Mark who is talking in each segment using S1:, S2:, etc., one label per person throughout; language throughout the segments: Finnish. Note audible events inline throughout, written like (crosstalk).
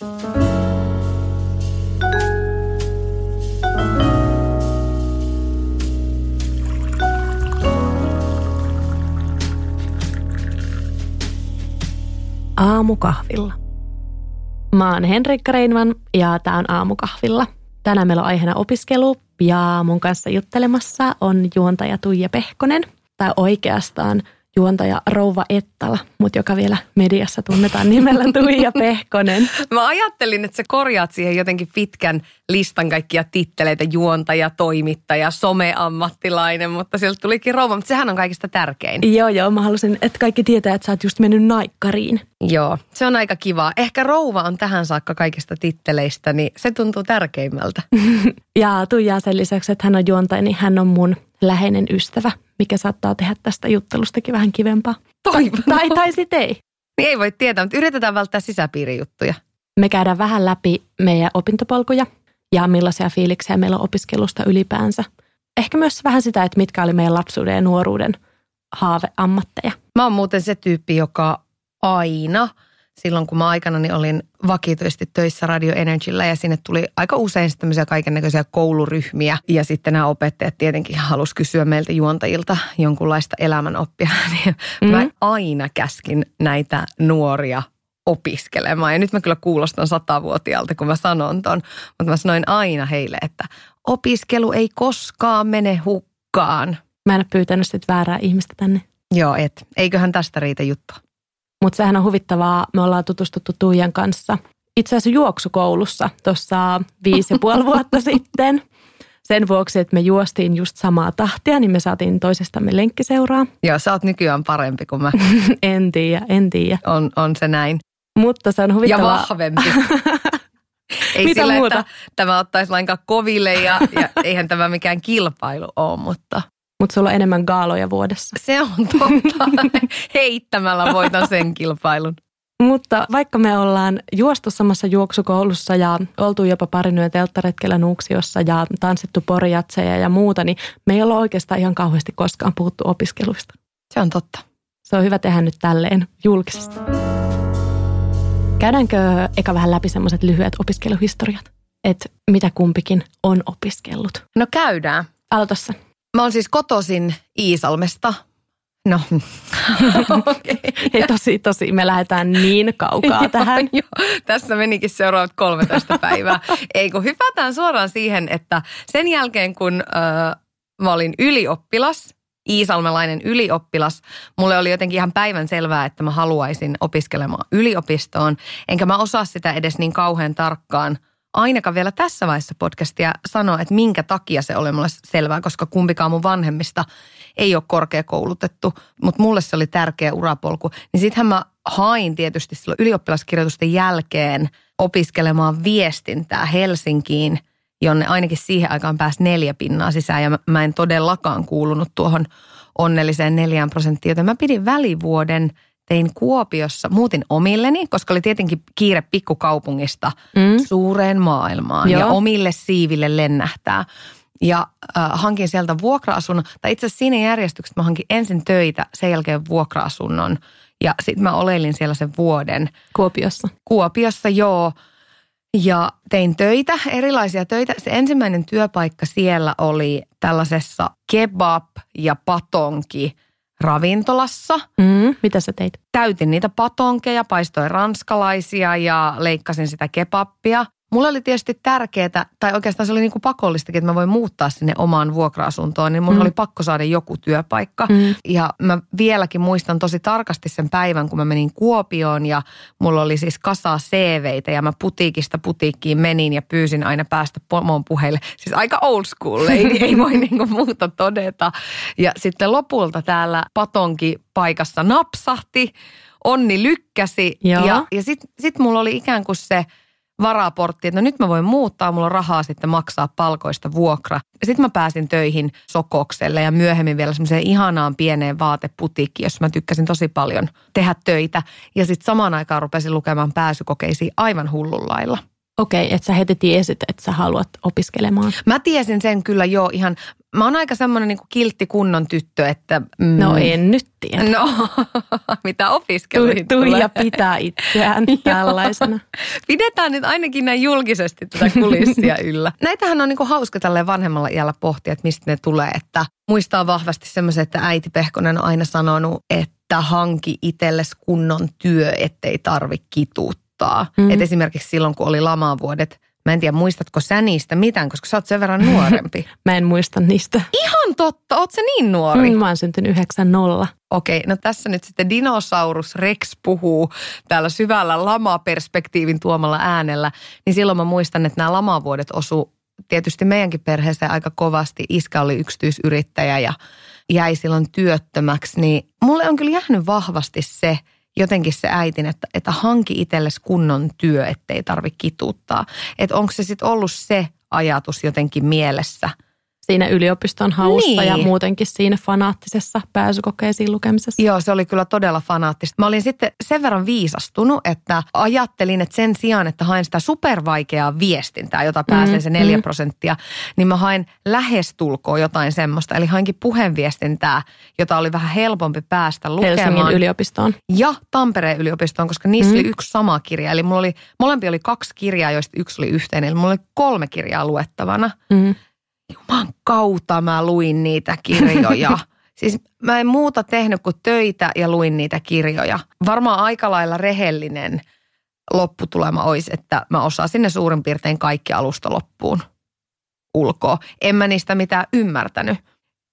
S1: Aamukahvilla. Mä oon Henrikka Reinvan ja tää on Aamukahvilla. Tänään meillä on aiheena opiskelu ja mun kanssa juttelemassa on juontaja Tuija Pehkonen. Tai oikeastaan juontaja Rouva Ettala, mutta joka vielä mediassa tunnetaan nimellä Tuija Pehkonen. (laughs)
S2: Mä ajattelin, että sä korjaat siihen jotenkin pitkän listan kaikkia titteleitä, juontaja, toimittaja, someammattilainen, mutta sieltä tulikin rouva, mutta sehän on kaikista tärkein.
S1: Joo, joo, mä halusin, että kaikki tietää, että sä oot just mennyt naikkariin.
S2: Joo, se on aika kiva. Ehkä rouva on tähän saakka kaikista titteleistä, niin se tuntuu tärkeimmältä. (laughs)
S1: ja Tuija sen lisäksi, että hän on juontaja, niin hän on mun läheinen ystävä, mikä saattaa tehdä tästä juttelustakin vähän kivempaa.
S2: Toivon.
S1: Tai, tai sitten ei.
S2: Niin ei voi tietää, mutta yritetään välttää sisäpiirijuttuja.
S1: Me käydään vähän läpi meidän opintopolkuja ja millaisia fiiliksiä meillä on opiskelusta ylipäänsä. Ehkä myös vähän sitä, että mitkä oli meidän lapsuuden ja nuoruuden haaveammatteja.
S2: Mä oon muuten se tyyppi, joka aina – silloin, kun mä aikana olin vakituisesti töissä Radio Energyllä ja sinne tuli aika usein tämmöisiä kaikennäköisiä kouluryhmiä. Ja sitten nämä opettajat tietenkin halusi kysyä meiltä juontajilta jonkunlaista elämänoppia. (laughs) Niin mm. Mä aina käskin näitä nuoria opiskelemaan. Ja nyt mä kyllä kuulostan satavuotiaalta, kun mä sanon ton. Mutta mä sanoin aina heille, että opiskelu ei koskaan mene hukkaan.
S1: Mä en ole pyytänyt sit väärää ihmistä tänne.
S2: Joo, et. Eiköhän tästä riitä juttua.
S1: Mutta sehän on huvittavaa. Me ollaan tutustuttu Tuijan kanssa itse asiassa juoksukoulussa tuossa viisi ja (laughs) puoli vuotta sitten. Sen vuoksi, että me juostiin just samaa tahtia, niin me saatiin toisestamme lenkkiseuraa.
S2: Joo, sä oot nykyään parempi kuin mä. (laughs)
S1: en tiedä, en tiedä.
S2: On, on se näin.
S1: Mutta se on huvittavaa.
S2: Ja vahvempi. (laughs) Ei
S1: Mitä
S2: sillä,
S1: muuta?
S2: että tämä ottaisi lainkaan koville ja, ja eihän tämä mikään kilpailu ole, mutta
S1: Mutta sulla on enemmän gaaloja vuodessa.
S2: se on totta. (laughs) Heittämällä voitan sen kilpailun.
S1: Mutta vaikka me ollaan juostu samassa juoksukoulussa ja oltu jopa parin yön telttaretkellä Nuuksiossa ja tanssittu porjatseja ja muuta, niin me ei olla oikeastaan ihan kauheasti koskaan puhuttu opiskeluista.
S2: Se on totta.
S1: Se on hyvä tehdä nyt tälleen julkisesti. Käydäänkö eka vähän läpi semmoiset lyhyet opiskeluhistoriat? Että mitä kumpikin on opiskellut.
S2: No käydään.
S1: Aloita sä.
S2: Mä oon siis kotoisin Iisalmesta. No, (laughs) okei.
S1: Ei tosi, tosi, me lähdetään niin kaukaa tähän.
S2: Joo, tässä menikin seuraavat 13 päivää. Ei kun hypätään suoraan siihen, että sen jälkeen kun äh, mä olin ylioppilas, Iisalmelainen ylioppilas, mulle oli jotenkin ihan päivän selvää, että mä haluaisin opiskelemaan yliopistoon. Enkä mä osaa sitä edes niin kauhean tarkkaan ainakaan vielä tässä vaiheessa podcastia sanoa, että minkä takia se oli mulle selvää, koska kumpikaan mun vanhemmista ei ole korkeakoulutettu, mutta mulle se oli tärkeä urapolku. Niin sittenhän mä hain tietysti silloin ylioppilaskirjoitusten jälkeen opiskelemaan viestintää Helsinkiin, jonne ainakin siihen aikaan pääsi neljä pinnaa sisään ja mä- en todellakaan kuulunut tuohon onnelliseen neljään prosenttiin, joten mä pidin välivuoden tein Kuopiossa, muutin omilleni, koska oli tietenkin kiire pikkukaupungista
S1: Mm.
S2: suureen maailmaan
S1: Joo.
S2: ja omille siiville lennähtää. Ja äh, hankin sieltä vuokra-asunnon, tai itse asiassa siinä järjestyksessä mä hankin ensin töitä, sen jälkeen vuokra-asunnon. Ja sitten mä oleilin siellä sen vuoden
S1: Kuopiossa.
S2: Kuopiossa, joo. Ja tein töitä, erilaisia töitä. Se ensimmäinen työpaikka siellä oli tällaisessa kebab- ja patonki ravintolassa.
S1: Mm. Mitä sä teit?
S2: Täytin niitä patonkeja, paistoin ranskalaisia ja leikkasin sitä kebappia. Mulle oli tietysti tärkeää, tai oikeastaan se oli niin kuin pakollistakin, että mä voin muuttaa sinne omaan vuokra-asuntoon, niin mun
S1: Mm.
S2: oli pakko saada joku työpaikka.
S1: Mm.
S2: Ja mä vieläkin muistan tosi tarkasti sen päivän, kun mä menin Kuopioon ja mulla oli siis kasaa CVitä ja mä putiikista putiikkiin menin ja pyysin aina päästä pomon puheille. Siis aika old school, ei, (laughs) ei voi niinku muuta todeta. Ja sitten lopulta täällä patonki paikassa napsahti, onni lykkäsi
S1: Joo.
S2: ja, ja sitten sit mulla oli ikään kuin se varaportti, että no nyt mä voin muuttaa, mulla on rahaa sitten maksaa palkoista vuokra. Sitten mä pääsin töihin Sokokselle ja myöhemmin vielä semmoiseen ihanaan pieneen vaateputiikkiin, jossa mä tykkäsin tosi paljon tehdä töitä. Ja sitten samaan aikaan rupesin lukemaan pääsykokeisiin aivan hullunlailla.
S1: Okei, että sä heti tiesit, että sä haluat opiskelemaan.
S2: Mä tiesin sen kyllä jo ihan, mä oon aika semmoinen niin kiltti kunnon tyttö, että...
S1: Mm, no en nyt tiedä.
S2: No, (laughs) mitä opiskeluihin tu,
S1: Tuija pitää itseään (laughs) tällaisena.
S2: Pidetään nyt ainakin näin julkisesti tätä kulissia (laughs) yllä. Näitähän on niin kuin hauska tälleen vanhemmalla iällä pohtia, että mistä ne tulee. Että muistaa vahvasti semmoisen, että äiti Pehkonen on aina sanonut, että hanki itsellesi kunnon työ, ettei tarvi kituuttaa. Mm. Et esimerkiksi silloin, kun oli lamavuodet – Mä en tiedä, muistatko sä niistä mitään, koska sä oot sen verran nuorempi. (laughs)
S1: Mä en muista niistä.
S2: Ihan totta, oot sä niin nuori?
S1: Mm, mä oon syntynyt 9-0.
S2: Okei, no tässä nyt sitten dinosaurus Rex puhuu täällä syvällä lamaperspektiivin tuomalla äänellä. Niin silloin mä muistan, että nämä lamavuodet osu tietysti meidänkin perheeseen aika kovasti. Iskä oli yksityisyrittäjä ja jäi silloin työttömäksi. Niin mulle on kyllä jäänyt vahvasti se – jotenkin se äitin, että, että hanki itsellesi kunnon työ, ettei tarvi kituuttaa. Että onko se sitten ollut se ajatus jotenkin mielessä –
S1: siinä yliopiston haussa niin. ja muutenkin siinä fanaattisessa pääsykokeisiin lukemisessa.
S2: Joo, se oli kyllä todella fanaattista. Mä olin sitten sen verran viisastunut, että ajattelin, että sen sijaan, että hain sitä supervaikeaa viestintää, jota pääsee mm, se neljä mm. prosenttia, niin mä hain lähestulkoon jotain semmoista. Eli hainkin puheenviestintää, jota oli vähän helpompi päästä lukemaan.
S1: Helsingin yliopistoon.
S2: Ja Tampereen yliopistoon, koska niissä mm. oli yksi sama kirja. Eli mulla oli, molempi oli kaksi kirjaa, joista yksi oli yhteinen. Eli mulla oli kolme kirjaa luettavana. Mm juman kautta mä luin niitä kirjoja. (laughs) Siis mä en muuta tehnyt kuin töitä ja luin niitä kirjoja. Varmaan aika lailla rehellinen lopputulema olisi, että mä osasin ne suurin piirtein kaikki alusta loppuun ulkoa. En mä niistä mitään ymmärtänyt.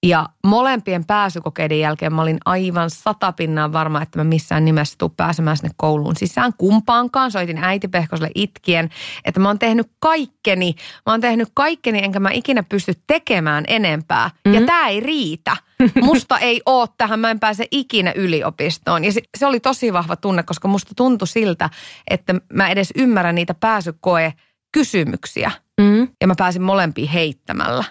S2: Ja molempien pääsykokeiden jälkeen mä olin aivan satapinnaan varma, että mä missään nimessä tuu pääsemään sinne kouluun sisään kumpaankaan. Soitin äiti Pehkoselle itkien, että mä oon tehnyt kaikkeni. Mä oon tehnyt kaikkeni, enkä mä ikinä pysty tekemään enempää. Mm-hmm. Ja tää ei riitä. Musta ei oo tähän, mä en pääse ikinä yliopistoon. Ja se, se oli tosi vahva tunne, koska musta tuntui siltä, että mä edes ymmärrän niitä pääsykoe kysymyksiä. Mm. Ja mä pääsin molempiin heittämällä.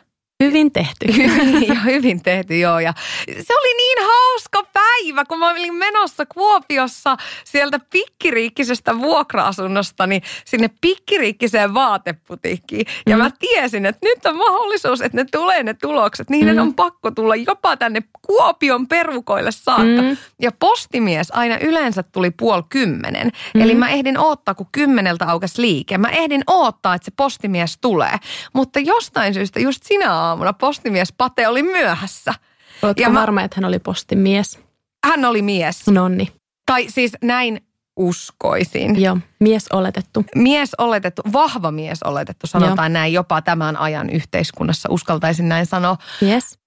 S1: Hyvin tehty. (laughs)
S2: ja hyvin tehty, joo. Ja se oli niin hauska päivä, kun mä olin menossa Kuopiossa sieltä pikkiriikkisestä vuokra-asunnostani sinne pikkiriikkiseen vaateputiikkiin. Ja mm. mä tiesin, että nyt on mahdollisuus, että ne tulee ne tulokset. Niiden mm. on pakko tulla jopa tänne Kuopion perukoille saakka. Mm. Ja postimies aina yleensä tuli puoli kymmenen. Mm. Eli mä ehdin odottaa, kun kymmeneltä aukesi liike. Mä ehdin odottaa, että se postimies tulee. Mutta jostain syystä just sinä aamuna postimies Pate oli myöhässä.
S1: Oletko ja varma, mä, että hän oli postimies?
S2: Hän oli mies.
S1: Nonni.
S2: Tai siis näin uskoisin.
S1: Joo, mies oletettu.
S2: Mies oletettu, vahva mies oletettu, sanotaan Joo. näin jopa tämän ajan yhteiskunnassa, uskaltaisin näin sanoa.
S1: Yes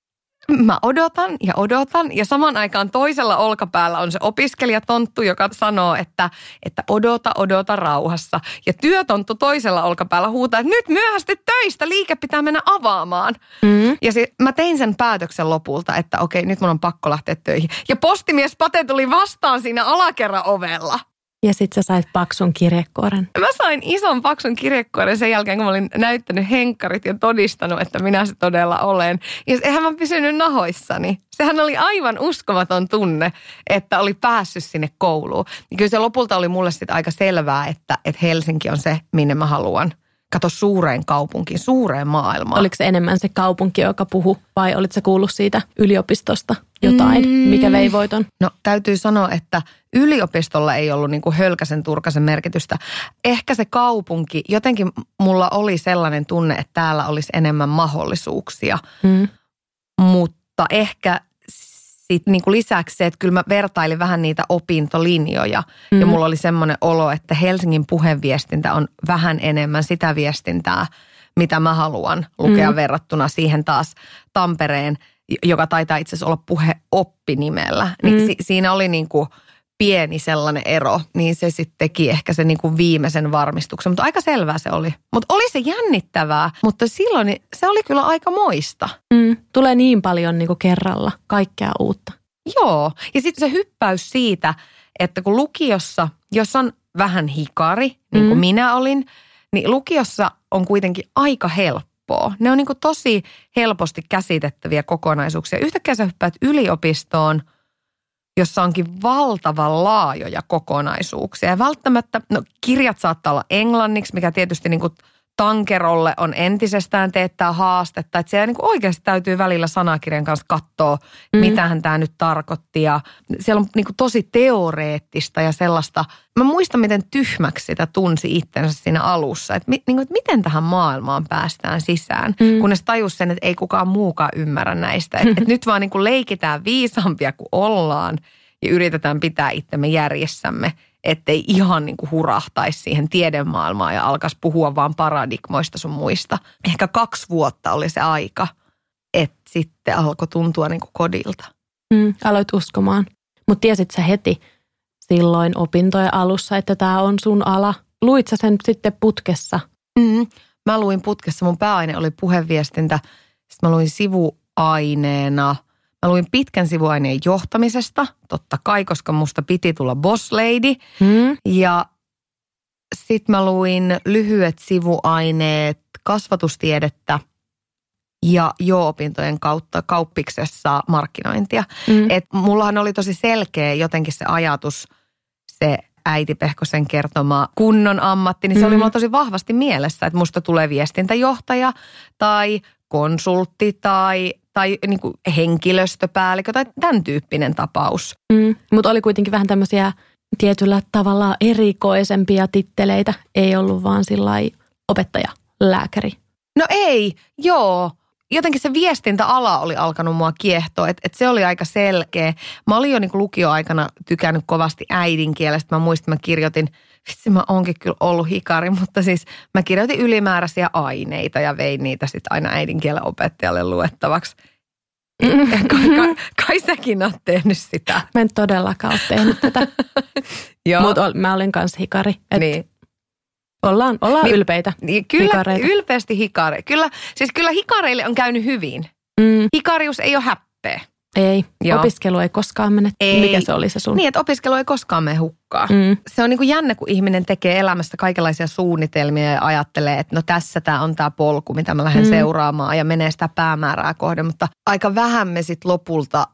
S2: mä odotan ja odotan ja saman aikaan toisella olkapäällä on se opiskelijatonttu, joka sanoo, että, että odota, odota rauhassa. Ja työtonttu toisella olkapäällä huutaa, että nyt myöhästi töistä, liike pitää mennä avaamaan. Mm. Ja se, mä tein sen päätöksen lopulta, että okei, nyt mun on pakko lähteä töihin. Ja postimies Pate tuli vastaan siinä alakerran ovella.
S1: Ja sit sä sait paksun kirjekuoren.
S2: Mä sain ison paksun kirjekuoren sen jälkeen, kun mä olin näyttänyt henkkarit ja todistanut, että minä se todella olen. Ja eihän mä pysynyt nahoissani. Sehän oli aivan uskomaton tunne, että oli päässyt sinne kouluun. Ja kyllä se lopulta oli mulle sitten aika selvää, että, että Helsinki on se, minne mä haluan – kato suureen kaupunkiin, suureen maailmaan.
S1: Oliko se enemmän se kaupunki, joka puhu vai olitko se kuullut siitä yliopistosta jotain, mm. mikä vei voiton?
S2: No täytyy sanoa, että yliopistolla ei ollut niin kuin hölkäsen turkasen merkitystä. Ehkä se kaupunki, jotenkin mulla oli sellainen tunne, että täällä olisi enemmän mahdollisuuksia. Mm. Mutta ehkä sit niin kuin lisäksi se, että kyllä mä vertailin vähän niitä opintolinjoja. Mm. Ja mulla oli semmoinen olo, että Helsingin puheenviestintä on vähän enemmän sitä viestintää, mitä mä haluan lukea mm. verrattuna siihen taas Tampereen, joka taitaa itse asiassa olla puheoppinimellä. Niin mm. si- siinä oli niin kuin – pieni sellainen ero, niin se sitten teki ehkä sen niin kuin viimeisen varmistuksen. Mutta aika selvää se oli. Mutta oli se jännittävää, mutta silloin se oli kyllä aika moista.
S1: Mm, tulee niin paljon niin kuin kerralla kaikkea uutta.
S2: Joo, ja sitten se hyppäys siitä, että kun lukiossa, jos on vähän hikari, niin kuin mm. minä olin, niin lukiossa on kuitenkin aika helppoa. Ne on niin kuin tosi helposti käsitettäviä kokonaisuuksia. Yhtäkkiä sä hyppäät yliopistoon – jossa onkin valtavan laajoja kokonaisuuksia. Ja välttämättä, no kirjat saattaa olla englanniksi, mikä tietysti niin kuin tankerolle on entisestään teettää haastetta. Että siellä niin oikeasti täytyy välillä sanakirjan kanssa katsoa, mm. mitähän tämä nyt tarkoitti. Ja siellä on niin tosi teoreettista ja sellaista. Mä muistan, miten tyhmäksi sitä tunsi itsensä siinä alussa. Että, niin kuin, että miten tähän maailmaan päästään sisään. Mm. Kunnes tajus sen, että ei kukaan muukaan ymmärrä näistä. Että, (laughs) että nyt vaan niin kuin leikitään viisampia kuin ollaan ja yritetään pitää itsemme järjessämme – ettei ihan niin kuin hurahtaisi siihen tiedemaailmaan ja alkaisi puhua vaan paradigmoista sun muista. Ehkä kaksi vuotta oli se aika, että sitten alkoi tuntua niin kuin kodilta.
S1: Mm, aloit uskomaan. Mutta tiesit sä heti silloin opintojen alussa, että tämä on sun ala? Luit sä sen sitten putkessa?
S2: Mm, mä luin putkessa. Mun pääaine oli puheviestintä. Sitten mä luin sivuaineena – Mä luin pitkän sivuaineen johtamisesta, totta kai, koska musta piti tulla boss lady. Mm. Ja sitten mä luin lyhyet sivuaineet kasvatustiedettä ja jo-opintojen kautta kauppiksessa markkinointia. Mm. Et mullahan oli tosi selkeä jotenkin se ajatus, se äiti Pehkosen kertoma kunnon ammatti, niin se mm. oli mulla tosi vahvasti mielessä, että musta tulee viestintäjohtaja tai konsultti tai tai niin kuin henkilöstöpäällikkö tai tämän tyyppinen tapaus.
S1: Mm, mutta oli kuitenkin vähän tämmöisiä tietyllä tavalla erikoisempia titteleitä. Ei ollut vaan sillä opettaja, lääkäri.
S2: No ei, joo. Jotenkin se viestintäala oli alkanut mua kiehtoa, että et se oli aika selkeä. Mä olin jo niin lukioaikana tykännyt kovasti äidinkielestä. Mä muistin, mä kirjoitin, vitsi mä oonkin kyllä ollut hikari, mutta siis mä kirjoitin ylimääräisiä aineita ja vein niitä sitten aina äidinkielen opettajalle luettavaksi. Kai, kai, kai säkin oot tehnyt sitä.
S1: Mä en todellakaan ole tehnyt tätä. (laughs) Mutta mä olin kanssa hikari. Et niin. Ollaan, ollaan niin, ylpeitä
S2: niin, Kyllä, hikareita. ylpeästi hikari. Kyllä, siis kyllä hikareille on käynyt hyvin. Mm. Hikarius ei ole häppeä.
S1: Ei, Joo. opiskelu ei koskaan mene. Ei. Mikä se oli se sun?
S2: Niin, että opiskelu ei koskaan mene hukkaan. Mm. Se on niin kuin jännä, kun ihminen tekee elämästä kaikenlaisia suunnitelmia ja ajattelee, että no tässä tämä on tämä polku, mitä mä lähden mm. seuraamaan ja menee sitä päämäärää kohden. Mutta aika vähän me sitten lopulta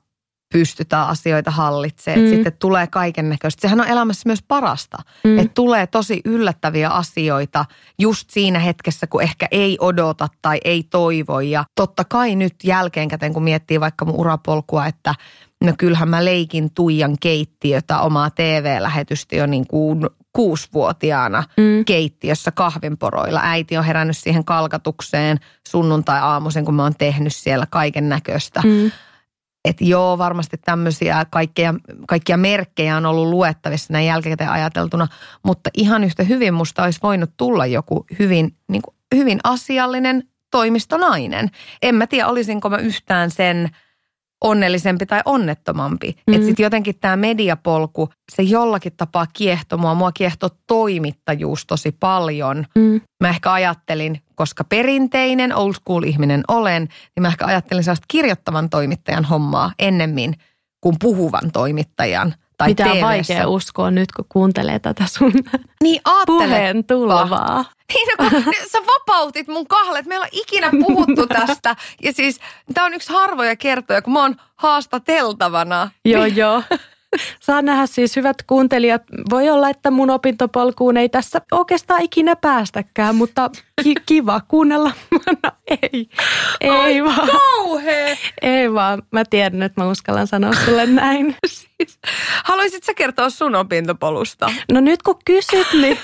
S2: pystytään asioita hallitsemaan. Mm. Sitten tulee kaiken näköistä. Sehän on elämässä myös parasta. Mm. Että tulee tosi yllättäviä asioita just siinä hetkessä, kun ehkä ei odota tai ei toivo. Ja totta kai nyt jälkeenkäteen, kun miettii vaikka mun urapolkua, että no kyllähän mä leikin Tuijan keittiötä, omaa TV-lähetystä jo niin kuin kuusivuotiaana mm. keittiössä kahvinporoilla. Äiti on herännyt siihen kalkatukseen sunnuntai-aamuisen, kun mä oon tehnyt siellä kaiken näköistä. Mm että joo, varmasti tämmöisiä kaikkia, kaikkia merkkejä on ollut luettavissa näin jälkikäteen ajateltuna, mutta ihan yhtä hyvin musta olisi voinut tulla joku hyvin, niin kuin, hyvin asiallinen toimistonainen. En mä tiedä, olisinko mä yhtään sen onnellisempi tai onnettomampi. Mm-hmm. Että sitten jotenkin tämä mediapolku, se jollakin tapaa kiehto mua. Mua kiehto toimittajuus tosi paljon. Mm. Mä ehkä ajattelin, koska perinteinen old school ihminen olen, niin mä ehkä ajattelin sellaista kirjoittavan toimittajan hommaa ennemmin kuin puhuvan toimittajan tai
S1: Mitä on vaikea uskoa nyt, kun kuuntelee tätä sun
S2: niin,
S1: puheen tulvaa.
S2: Niin, no, kun sä vapautit mun kahlet. Meillä on ikinä puhuttu tästä. Ja siis tämä on yksi harvoja kertoja, kun mä oon haastateltavana.
S1: Joo, joo. Saa nähdä siis hyvät kuuntelijat. Voi olla, että mun opintopolkuun ei tässä oikeastaan ikinä päästäkään, mutta ki- kiva kuunnella. Ei, ei
S2: Ai
S1: vaan.
S2: kauhea.
S1: Ei vaan. Mä tiedän, että mä uskallan sanoa sulle näin. (laughs)
S2: Siis, haluaisit sä kertoa sun opintopolusta?
S1: No nyt kun kysyt, niin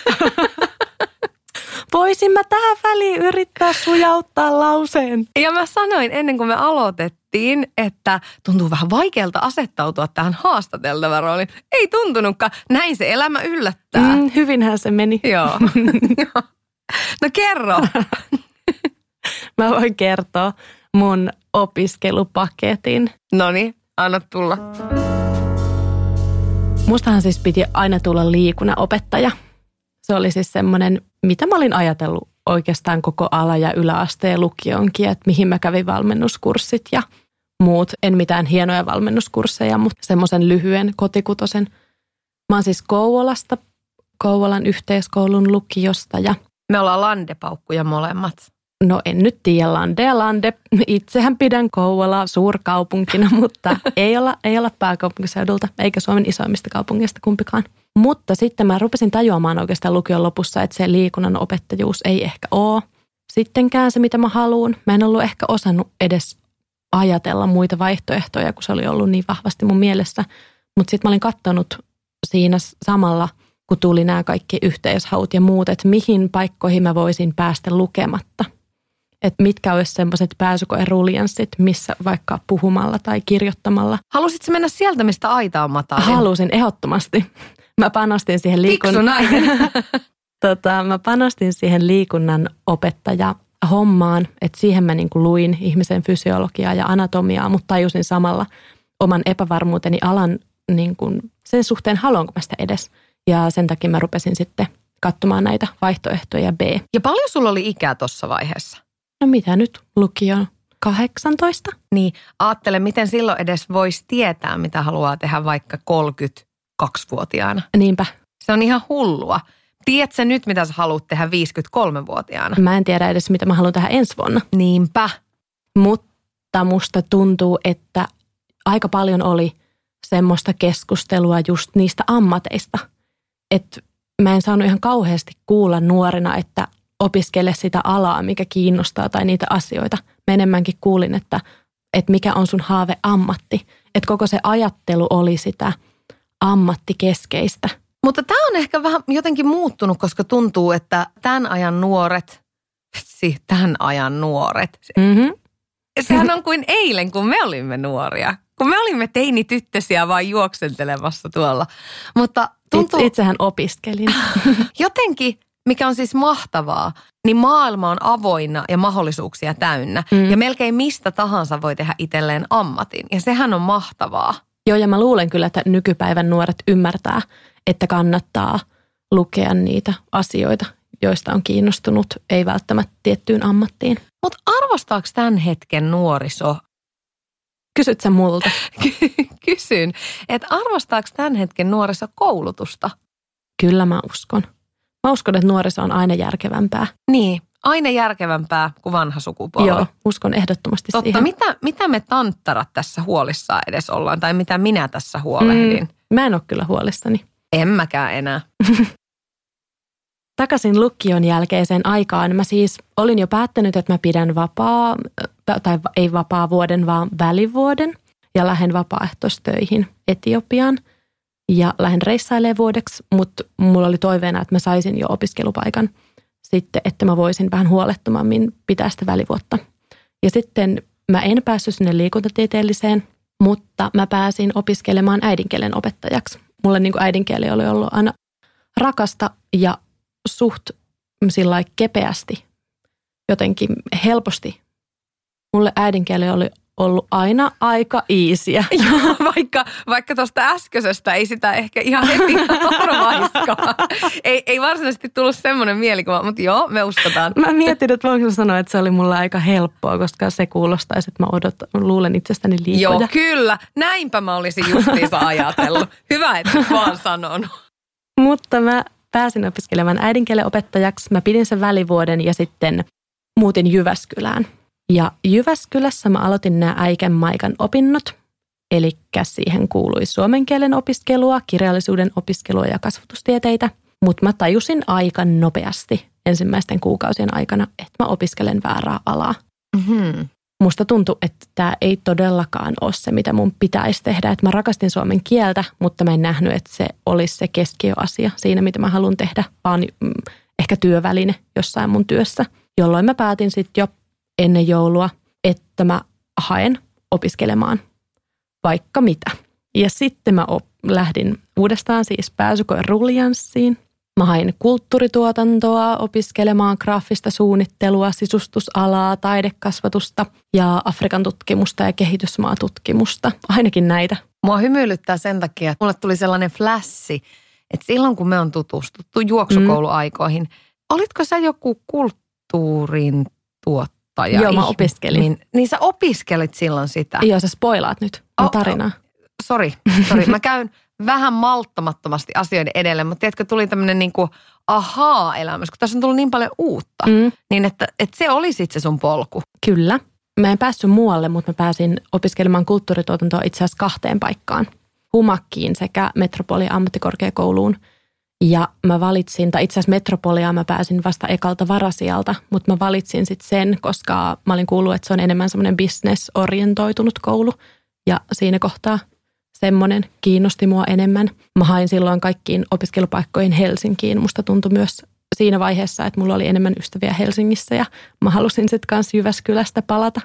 S1: voisin mä tähän väliin yrittää sujauttaa lauseen.
S2: Ja mä sanoin ennen kuin me aloitettiin, että tuntuu vähän vaikealta asettautua tähän haastateltavan rooliin. Ei tuntunutkaan. Näin se elämä yllättää. Mm,
S1: hyvinhän se meni.
S2: Joo. (laughs) (laughs) no kerro.
S1: Mä voin kertoa mun opiskelupaketin.
S2: No niin, anna tulla.
S1: Mustahan siis piti aina tulla liikunnan opettaja. Se oli siis semmoinen mitä mä olin ajatellut oikeastaan koko ala- ja yläasteen lukionkin, että mihin mä kävin valmennuskurssit ja muut. En mitään hienoja valmennuskursseja, mutta semmoisen lyhyen kotikutosen. Mä oon siis Kouvolasta, Kouvolan yhteiskoulun lukiosta ja
S2: me ollaan landepaukkuja molemmat.
S1: No en nyt tiedä, Lande Lande. Itsehän pidän Kouvolaa suurkaupunkina, (laughs) mutta ei olla, ei olla pääkaupunkiseudulta eikä Suomen isoimmista kaupungeista kumpikaan. Mutta sitten mä rupesin tajuamaan oikeastaan lukion lopussa, että se liikunnan opettajuus ei ehkä ole sittenkään se, mitä mä haluan. Mä en ollut ehkä osannut edes ajatella muita vaihtoehtoja, kun se oli ollut niin vahvasti mun mielessä. Mutta sitten mä olin katsonut siinä samalla, kun tuli nämä kaikki yhteishaut ja muut, että mihin paikkoihin mä voisin päästä lukematta. Että mitkä olisi semmoiset pääsykoeruljanssit, missä vaikka puhumalla tai kirjoittamalla.
S2: Halusitko mennä sieltä, mistä aita on matalin?
S1: Halusin ehdottomasti. Mä panostin siihen liikunnan. (laughs) tota, mä panostin siihen liikunnan opettaja hommaan, että siihen mä niin kuin luin ihmisen fysiologiaa ja anatomiaa, mutta tajusin samalla oman epävarmuuteni alan niin kuin sen suhteen, haluanko mä sitä edes. Ja sen takia mä rupesin sitten katsomaan näitä vaihtoehtoja B.
S2: Ja paljon sulla oli ikää tuossa vaiheessa?
S1: No mitä nyt lukio 18?
S2: Niin, ajattele, miten silloin edes voisi tietää, mitä haluaa tehdä vaikka 32-vuotiaana.
S1: Niinpä.
S2: Se on ihan hullua. Tiedätkö nyt, mitä sä haluat tehdä 53-vuotiaana?
S1: Mä en tiedä edes, mitä mä haluan tehdä ensi vuonna.
S2: Niinpä.
S1: Mutta musta tuntuu, että aika paljon oli semmoista keskustelua just niistä ammateista. Että mä en saanut ihan kauheasti kuulla nuorena, että opiskele sitä alaa, mikä kiinnostaa tai niitä asioita. Mä enemmänkin kuulin, että, että mikä on sun haave ammatti. Että koko se ajattelu oli sitä ammattikeskeistä.
S2: Mutta tämä on ehkä vähän jotenkin muuttunut, koska tuntuu, että tämän ajan nuoret, tämän ajan nuoret,
S1: Mm-hmm.
S2: sehän on kuin eilen, kun me olimme nuoria. Kun me olimme teinityttösiä vaan juoksentelemassa tuolla. Mutta tuntuu...
S1: Itse, itsehän opiskelin. (laughs)
S2: jotenkin, mikä on siis mahtavaa, niin maailma on avoinna ja mahdollisuuksia täynnä. Mm. Ja melkein mistä tahansa voi tehdä itselleen ammatin. Ja sehän on mahtavaa.
S1: Joo, ja mä luulen kyllä, että nykypäivän nuoret ymmärtää, että kannattaa lukea niitä asioita, joista on kiinnostunut, ei välttämättä tiettyyn ammattiin.
S2: Mutta arvostaako tämän hetken nuoriso?
S1: Kysyt sä multa? (laughs)
S2: Kysyn, että arvostaako tämän hetken nuoriso koulutusta?
S1: Kyllä mä uskon. Mä uskon, että nuoriso on aina järkevämpää.
S2: Niin, aina järkevämpää kuin vanha sukupolvi.
S1: Joo, uskon ehdottomasti
S2: Totta,
S1: siihen.
S2: mitä, mitä me tanttarat tässä huolissaan edes ollaan, tai mitä minä tässä huolehdin?
S1: Mm, mä en ole kyllä huolissani.
S2: En mäkään enää. (laughs)
S1: Takaisin lukion jälkeiseen aikaan mä siis olin jo päättänyt, että mä pidän vapaa, tai ei vapaa vuoden, vaan välivuoden ja lähden vapaaehtoistöihin Etiopiaan ja lähden reissailemaan vuodeksi, mutta mulla oli toiveena, että mä saisin jo opiskelupaikan sitten, että mä voisin vähän huolettomammin pitää sitä välivuotta. Ja sitten mä en päässyt sinne liikuntatieteelliseen, mutta mä pääsin opiskelemaan äidinkielen opettajaksi. Mulle niin kuin äidinkieli oli ollut aina rakasta ja suht kepeästi, jotenkin helposti. Mulle äidinkieli oli ollut aina aika iisiä. (laughs)
S2: Joo, vaikka, vaikka tuosta äskeisestä ei sitä ehkä ihan heti arvaiskaan. ei, ei varsinaisesti tullut semmoinen mielikuva, mutta joo, me uskotaan.
S1: Mä mietin, että voinko sanoa, että se oli mulle aika helppoa, koska se kuulostaisi, että mä odot, luulen itsestäni liikoja.
S2: Joo, kyllä. Näinpä mä olisin justiinsa ajatellut. Hyvä, että vaan sanon.
S1: Mutta mä pääsin opiskelemaan äidinkielen opettajaksi. Mä pidin sen välivuoden ja sitten muutin Jyväskylään. Ja Jyväskylässä mä aloitin nämä äikän maikan opinnot. Eli siihen kuului suomen kielen opiskelua, kirjallisuuden opiskelua ja kasvatustieteitä. Mutta mä tajusin aika nopeasti ensimmäisten kuukausien aikana, että mä opiskelen väärää alaa.
S2: Mm-hmm.
S1: Musta tuntui, että tämä ei todellakaan ole se, mitä mun pitäisi tehdä. Että mä rakastin suomen kieltä, mutta mä en nähnyt, että se olisi se keskiöasia siinä, mitä mä haluan tehdä, vaan mm, ehkä työväline jossain mun työssä. Jolloin mä päätin sitten jo ennen joulua, että mä haen opiskelemaan vaikka mitä. Ja sitten mä op- lähdin uudestaan siis pääsykoen ruljanssiin. Mä hain kulttuurituotantoa opiskelemaan graafista suunnittelua, sisustusalaa, taidekasvatusta ja Afrikan tutkimusta ja kehitysmaatutkimusta. Ainakin näitä.
S2: Mua hymyilyttää sen takia, että mulle tuli sellainen flässi, että silloin kun me on tutustuttu juoksukouluaikoihin, mm. olitko sä joku kulttuurin tuottaja?
S1: Joo, mä opiskelin.
S2: Niin, niin sä opiskelit silloin sitä?
S1: Joo, sä spoilaat nyt mun tarinaa.
S2: Sori, sori. Mä käyn vähän malttamattomasti asioiden edelle, mutta tiedätkö, tuli tämmöinen niin kuin ahaa elämässä, kun tässä on tullut niin paljon uutta.
S1: Mm.
S2: Niin että, että se oli sitten se sun polku.
S1: Kyllä. Mä en päässyt muualle, mutta mä pääsin opiskelemaan kulttuurituotantoa itse asiassa kahteen paikkaan. Humakkiin sekä Metropolia ammattikorkeakouluun. Ja mä valitsin, tai itse asiassa Metropolia mä pääsin vasta ekalta varasijalta, mutta mä valitsin sitten sen, koska mä olin kuullut, että se on enemmän semmoinen business-orientoitunut koulu. Ja siinä kohtaa semmoinen kiinnosti mua enemmän. Mä hain silloin kaikkiin opiskelupaikkoihin Helsinkiin. Musta tuntui myös siinä vaiheessa, että mulla oli enemmän ystäviä Helsingissä ja mä halusin sitten kanssa Jyväskylästä palata.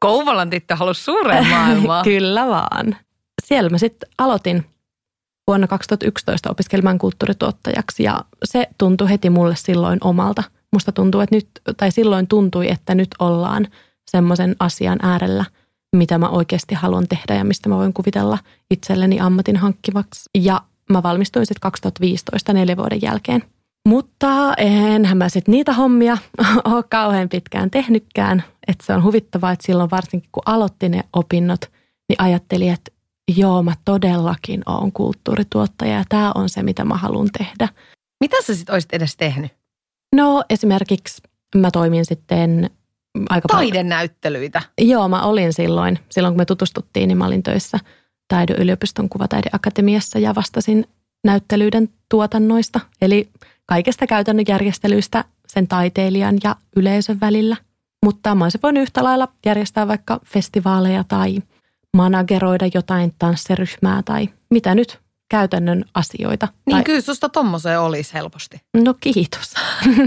S2: Kouvolan tyttö halusi suureen maailmaan. (laughs)
S1: Kyllä vaan. Siellä mä sitten aloitin vuonna 2011 opiskelemaan kulttuurituottajaksi ja se tuntui heti mulle silloin omalta. Musta tuntuu, että nyt, tai silloin tuntui, että nyt ollaan semmoisen asian äärellä, mitä mä oikeasti haluan tehdä ja mistä mä voin kuvitella itselleni ammatin hankkivaksi. Ja mä valmistuin sitten 2015 neljä vuoden jälkeen. Mutta enhän mä sitten niitä hommia (laughs) ole kauhean pitkään tehnytkään. Että se on huvittavaa, että silloin varsinkin kun aloitti ne opinnot, niin ajattelin, että joo, mä todellakin oon kulttuurituottaja ja tämä on se, mitä mä haluan tehdä.
S2: Mitä sä sitten olisit edes tehnyt?
S1: No esimerkiksi mä toimin sitten aika paljon.
S2: Taidenäyttelyitä.
S1: Joo, mä olin silloin. Silloin kun me tutustuttiin, niin mä olin töissä Taideyliopiston kuvataideakatemiassa ja vastasin näyttelyiden tuotannoista. Eli kaikesta käytännön järjestelyistä sen taiteilijan ja yleisön välillä. Mutta mä olisin voinut yhtä lailla järjestää vaikka festivaaleja tai manageroida jotain tanssiryhmää tai mitä nyt käytännön asioita.
S2: Niin
S1: tai,
S2: kyllä susta tommoseen olisi helposti.
S1: No kiitos.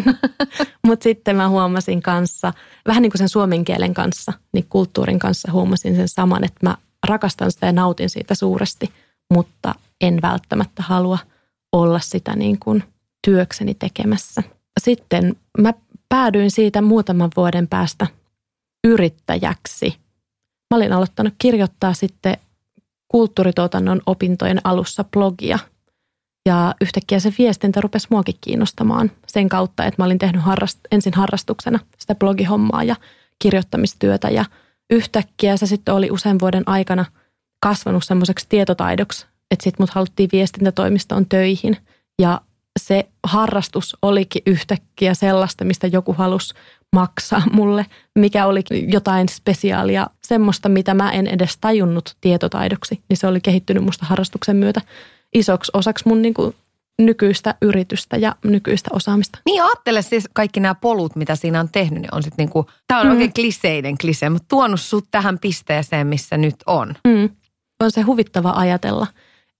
S1: (laughs) Mutta sitten mä huomasin kanssa, vähän niin kuin sen suomen kielen kanssa, niin kulttuurin kanssa huomasin sen saman, että mä rakastan sitä ja nautin siitä suuresti, mutta en välttämättä halua olla sitä niin kuin työkseni tekemässä. Sitten mä päädyin siitä muutaman vuoden päästä yrittäjäksi. Mä olin aloittanut kirjoittaa sitten kulttuurituotannon opintojen alussa blogia. Ja yhtäkkiä se viestintä rupesi muakin kiinnostamaan sen kautta, että mä olin tehnyt harrast, ensin harrastuksena sitä blogihommaa ja kirjoittamistyötä. Ja yhtäkkiä se sitten oli usean vuoden aikana kasvanut semmoiseksi tietotaidoksi, että sitten mut haluttiin viestintätoimistoon töihin. Ja se harrastus olikin yhtäkkiä sellaista, mistä joku halusi maksaa mulle, mikä oli jotain spesiaalia, semmoista, mitä mä en edes tajunnut tietotaidoksi, niin se oli kehittynyt musta harrastuksen myötä isoksi osaksi mun niin kuin nykyistä yritystä ja nykyistä osaamista.
S2: Niin ajattele siis kaikki nämä polut, mitä siinä on tehnyt, niin on sitten niinku, tämä on mm. oikein kliseiden klise, mutta tuonut sut tähän pisteeseen, missä nyt on.
S1: Mm. On se huvittava ajatella,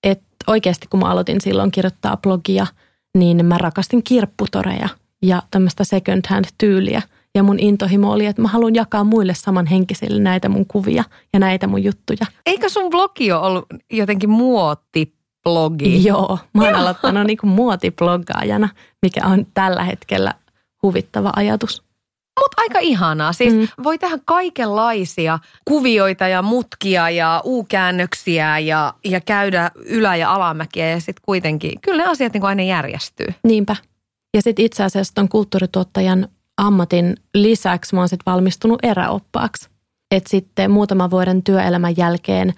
S1: että oikeasti kun mä aloitin silloin kirjoittaa blogia, niin mä rakastin kirpputoreja ja tämmöistä second hand tyyliä – ja mun intohimo oli, että mä haluan jakaa muille samanhenkisille näitä mun kuvia ja näitä mun juttuja.
S2: Eikö sun blogi ole ollut jotenkin muotiblogi?
S1: Joo, mä oon aloittanut niin kuin muotibloggaajana, mikä on tällä hetkellä huvittava ajatus.
S2: Mutta aika ihanaa. Siis mm. voi tehdä kaikenlaisia kuvioita ja mutkia ja u-käännöksiä ja, ja käydä ylä- ja alamäkiä ja sitten kuitenkin, kyllä ne asiat niin aina järjestyy.
S1: Niinpä. Ja sitten itse asiassa ton kulttuurituottajan ammatin lisäksi mä oon sitten valmistunut eräoppaaksi. Et sitten muutaman vuoden työelämän jälkeen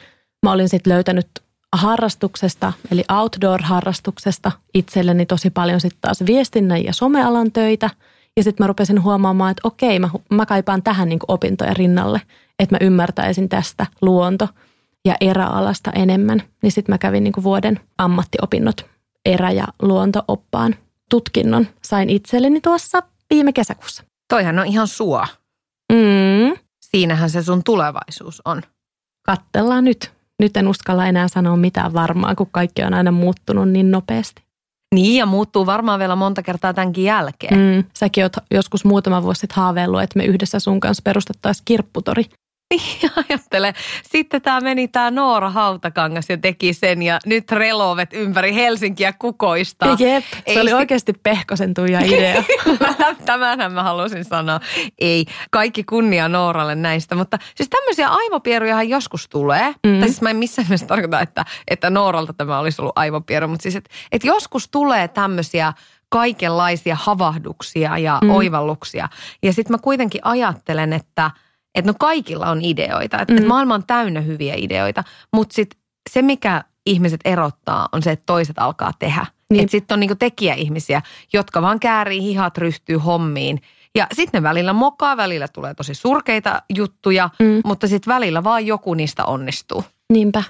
S1: mä olin sitten löytänyt harrastuksesta, eli outdoor-harrastuksesta itselleni tosi paljon sitten taas viestinnän ja somealan töitä. Ja sitten mä rupesin huomaamaan, että okei, mä, mä kaipaan tähän niin opintoja rinnalle, että mä ymmärtäisin tästä luonto- ja eräalasta enemmän. Niin sitten mä kävin niin vuoden ammattiopinnot erä- ja luontooppaan tutkinnon. Sain itselleni tuossa viime kesäkuussa.
S2: Toihan on ihan sua.
S1: Mm.
S2: Siinähän se sun tulevaisuus on.
S1: Kattellaan nyt. Nyt en uskalla enää sanoa mitään varmaa, kun kaikki on aina muuttunut niin nopeasti.
S2: Niin, ja muuttuu varmaan vielä monta kertaa tämänkin jälkeen.
S1: Mm. Säkin oot joskus muutama vuosi sitten haaveillut, että me yhdessä sun kanssa perustettaisiin kirpputori.
S2: Niin ajattele. Sitten tämä meni tämä Noora Hautakangas ja teki sen ja nyt relovet ympäri Helsinkiä kukoista.
S1: Jep, se Ei oli sti- oikeasti Pehkosen Tuija idea. (laughs)
S2: Tämänhän mä halusin sanoa. Ei, kaikki kunnia Nooralle näistä, mutta siis tämmöisiä aivopierujahan joskus tulee. Mm. Tai siis mä en missään nimessä tarkoita, että, että Nooralta tämä olisi ollut aivopieru, mutta siis että, että joskus tulee tämmöisiä kaikenlaisia havahduksia ja mm. oivalluksia. Ja sitten mä kuitenkin ajattelen, että – että no kaikilla on ideoita, että mm. et maailma on täynnä hyviä ideoita, mutta sitten se, mikä ihmiset erottaa, on se, että toiset alkaa tehdä. Niin. Sitten on niinku tekijäihmisiä, jotka vaan käärii hihat, ryhtyy hommiin. Ja sitten ne välillä mokaa, välillä tulee tosi surkeita juttuja, mm. mutta sitten välillä vaan joku niistä onnistuu.
S1: Niinpä.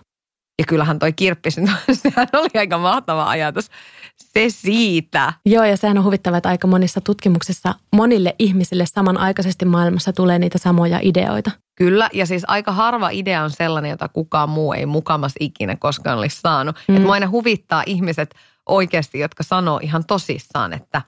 S2: Ja kyllähän toi kirppis, sehän (laughs) oli aika mahtava ajatus. Se siitä.
S1: Joo, ja sehän on huvittava, että aika monissa tutkimuksissa monille ihmisille samanaikaisesti maailmassa tulee niitä samoja ideoita.
S2: Kyllä, ja siis aika harva idea on sellainen, jota kukaan muu ei mukamas ikinä koskaan olisi saanut. Mm. Että aina huvittaa ihmiset oikeasti, jotka sanoo ihan tosissaan, että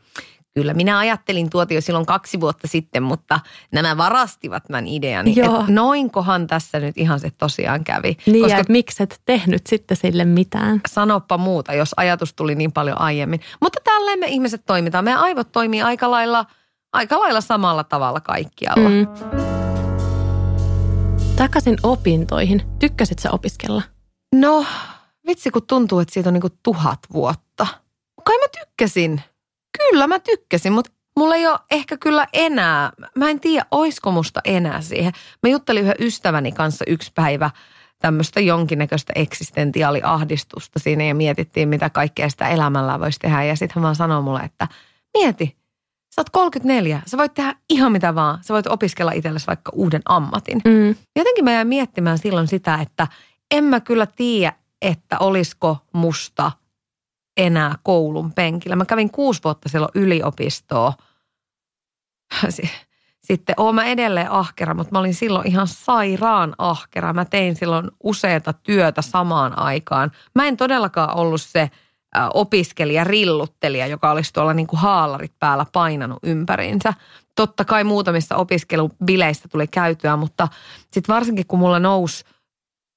S2: Kyllä, minä ajattelin tuota jo silloin kaksi vuotta sitten, mutta nämä varastivat tämän idean. Joo. noinkohan tässä nyt ihan se tosiaan kävi.
S1: Niin, Koska, että miksi et tehnyt sitten sille mitään?
S2: Sanoppa muuta, jos ajatus tuli niin paljon aiemmin. Mutta tälleen me ihmiset toimitaan. Meidän aivot toimii aika lailla, aika lailla samalla tavalla kaikkialla. Mm.
S1: Takaisin opintoihin. Tykkäsit sä opiskella?
S2: No, vitsi kun tuntuu, että siitä on niinku tuhat vuotta. Kai mä tykkäsin kyllä mä tykkäsin, mutta mulla ei ole ehkä kyllä enää, mä en tiedä, oisko musta enää siihen. Mä juttelin yhden ystäväni kanssa yksi päivä tämmöistä jonkinnäköistä eksistentiaaliahdistusta siinä ja mietittiin, mitä kaikkea sitä elämällä voisi tehdä. Ja sitten hän vaan sanoi mulle, että mieti, sä oot 34, sä voit tehdä ihan mitä vaan. Sä voit opiskella itsellesi vaikka uuden ammatin. Mm. Jotenkin mä jäin miettimään silloin sitä, että en mä kyllä tiedä, että olisiko musta – enää koulun penkillä. Mä kävin kuusi vuotta silloin yliopistoa. (laughs) Sitten oon mä edelleen ahkera, mutta mä olin silloin ihan sairaan ahkera. Mä tein silloin useita työtä samaan aikaan. Mä en todellakaan ollut se opiskelija, rilluttelija, joka olisi tuolla niin kuin haalarit päällä painanut ympäriinsä. Totta kai muutamissa opiskelubileissä tuli käytyä, mutta sitten varsinkin kun mulla nousi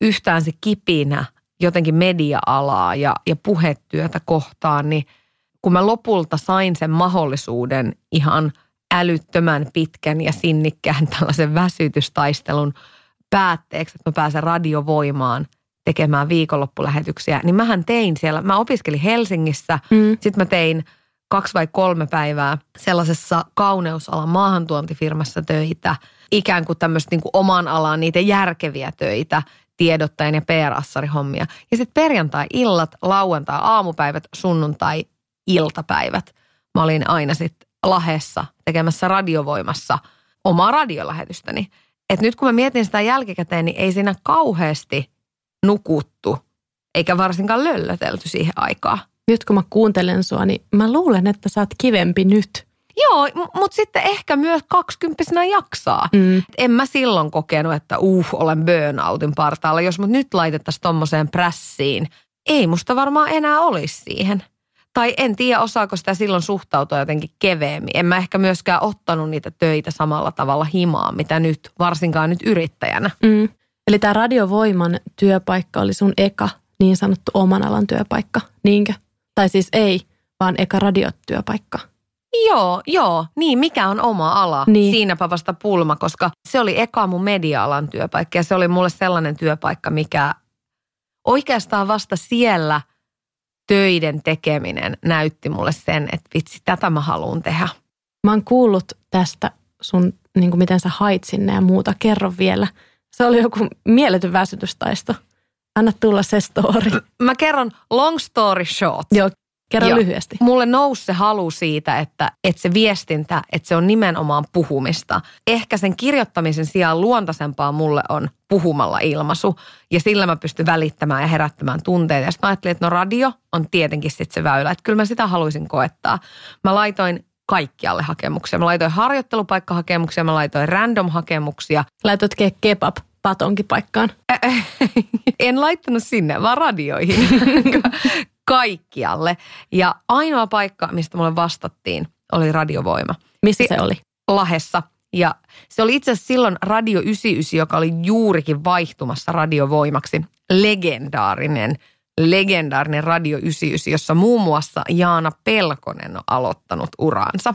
S2: yhtään se kipinä – jotenkin media-alaa ja, ja puhetyötä kohtaan, niin kun mä lopulta sain sen mahdollisuuden ihan älyttömän pitkän ja sinnikkään (laughs) tällaisen väsytystaistelun päätteeksi, että mä pääsen radiovoimaan tekemään viikonloppulähetyksiä, niin mähän tein siellä, mä opiskelin Helsingissä, mm. sitten mä tein kaksi vai kolme päivää sellaisessa kauneusalan maahantuontifirmassa töitä, ikään kuin tämmöistä niin kuin oman alan niitä järkeviä töitä tiedottajan ja PR-assarihommia. Ja sitten perjantai-illat, lauantai-aamupäivät, sunnuntai-iltapäivät. Mä olin aina sitten Lahessa tekemässä radiovoimassa omaa radiolähetystäni. Et nyt kun mä mietin sitä jälkikäteen, niin ei siinä kauheasti nukuttu, eikä varsinkaan löllötelty siihen aikaan.
S1: Nyt kun mä kuuntelen sua, niin mä luulen, että sä oot kivempi nyt.
S2: Joo, mutta sitten ehkä myös kaksikymppisenä jaksaa. Mm. En mä silloin kokenut, että uh, olen burnoutin partaalla. Jos mut nyt laitettaisiin tommoseen prässiin, ei musta varmaan enää olisi siihen. Tai en tiedä, osaako sitä silloin suhtautua jotenkin keveemmin. En mä ehkä myöskään ottanut niitä töitä samalla tavalla himaa, mitä nyt, varsinkaan nyt yrittäjänä.
S1: Mm. Eli tämä radiovoiman työpaikka oli sun eka niin sanottu oman alan työpaikka, niinkö? Tai siis ei, vaan eka radiotyöpaikka.
S2: Joo, joo. Niin, mikä on oma ala? Niin. Siinäpä vasta pulma, koska se oli eka mun media-alan työpaikka ja se oli mulle sellainen työpaikka, mikä oikeastaan vasta siellä töiden tekeminen näytti mulle sen, että vitsi, tätä mä haluan tehdä.
S1: Mä oon kuullut tästä sun, niin kuin miten sä hait sinne ja muuta. Kerro vielä. Se oli joku mieletön väsytystaisto. Anna tulla se story.
S2: Mä kerron long story short.
S1: Joo, Kerro Joo. lyhyesti.
S2: Mulle nousi se halu siitä, että, että se viestintä, että se on nimenomaan puhumista. Ehkä sen kirjoittamisen sijaan luontaisempaa mulle on puhumalla ilmaisu. Ja sillä mä pystyn välittämään ja herättämään tunteita. Ja sitten mä ajattelin, että no radio on tietenkin sitten se väylä. Että kyllä mä sitä haluaisin koettaa. Mä laitoin kaikkialle hakemuksia. Mä laitoin harjoittelupaikkahakemuksia, mä laitoin random-hakemuksia.
S1: Laitoit ke- kebab patonkipaikkaan? (laughs)
S2: en laittanut sinne, vaan radioihin. (laughs) kaikkialle. Ja ainoa paikka, mistä mulle vastattiin, oli radiovoima.
S1: Missä se oli?
S2: Lahessa. Ja se oli itse asiassa silloin Radio 99, joka oli juurikin vaihtumassa radiovoimaksi. Legendaarinen, legendaarinen Radio 99, jossa muun muassa Jaana Pelkonen on aloittanut uransa.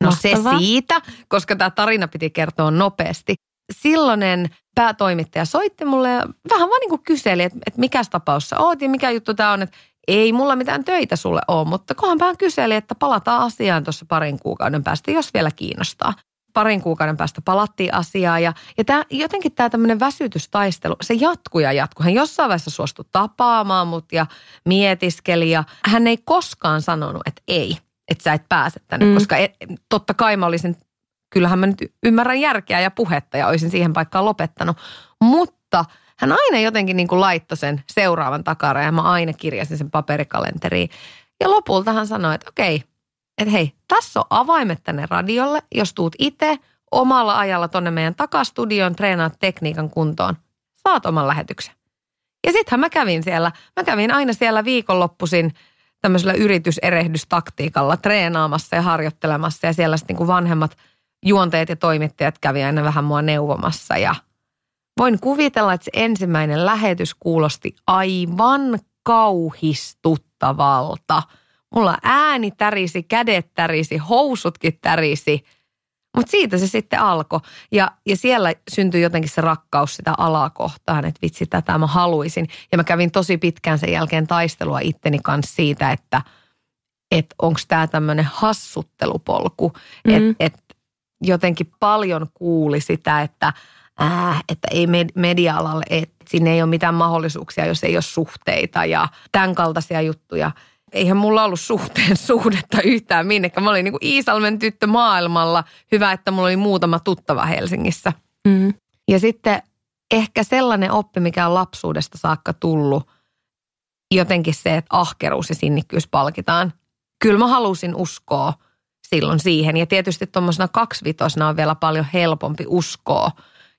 S2: No Mahtava. se siitä, koska tämä tarina piti kertoa nopeasti. Silloinen päätoimittaja soitti mulle ja vähän vaan niin kuin kyseli, että, että mikä tapaus sä oot ja mikä juttu tämä on, että ei mulla mitään töitä sulle ole, mutta kohan vähän kyseli, että palataan asiaan tuossa parin kuukauden päästä, jos vielä kiinnostaa. parin kuukauden päästä palattiin asiaa ja, ja tää, jotenkin tämä tämmöinen väsytystaistelu, se jatkuu ja jatkuu. Hän jossain vaiheessa suostui tapaamaan mut ja mietiskeli ja hän ei koskaan sanonut, että ei, että sä et pääse tänne, mm. koska et, totta kai mä olisin, kyllähän mä nyt ymmärrän järkeä ja puhetta ja olisin siihen paikkaan lopettanut, mutta hän aina jotenkin niin kuin laittoi sen seuraavan takara ja mä aina kirjasin sen paperikalenteriin. Ja lopulta hän sanoi, että okei, että hei, tässä on avaimet tänne radiolle, jos tuut itse omalla ajalla tonne meidän takastudioon treenaat tekniikan kuntoon. Saat oman lähetyksen. Ja sittenhän mä kävin siellä, mä kävin aina siellä viikonloppuisin tämmöisellä yrityserehdystaktiikalla treenaamassa ja harjoittelemassa. Ja siellä sitten niin vanhemmat juonteet ja toimittajat kävi aina vähän mua neuvomassa. Ja voin kuvitella, että se ensimmäinen lähetys kuulosti aivan kauhistuttavalta – Mulla ääni tärisi, kädet tärisi, housutkin tärisi. Mutta siitä se sitten alkoi. Ja, ja siellä syntyi jotenkin se rakkaus sitä alaa kohtaan, että vitsi, tätä mä haluaisin. Ja mä kävin tosi pitkään sen jälkeen taistelua itteni kanssa siitä, että et onko tämä tämmöinen hassuttelupolku. Mm-hmm. Että et jotenkin paljon kuuli sitä, että, äh, että ei media-alalle, että sinne ei ole mitään mahdollisuuksia, jos ei ole suhteita ja tämän kaltaisia juttuja – eihän mulla ollut suhteen (laughs) suhdetta yhtään minnekään. Mä olin niin kuin Iisalmen tyttö maailmalla. Hyvä, että mulla oli muutama tuttava Helsingissä. Mm. Ja sitten ehkä sellainen oppi, mikä on lapsuudesta saakka tullut, jotenkin se, että ahkeruus ja sinnikkyys palkitaan. Kyllä mä halusin uskoa silloin siihen. Ja tietysti tuommoisena kaksivitosena on vielä paljon helpompi uskoa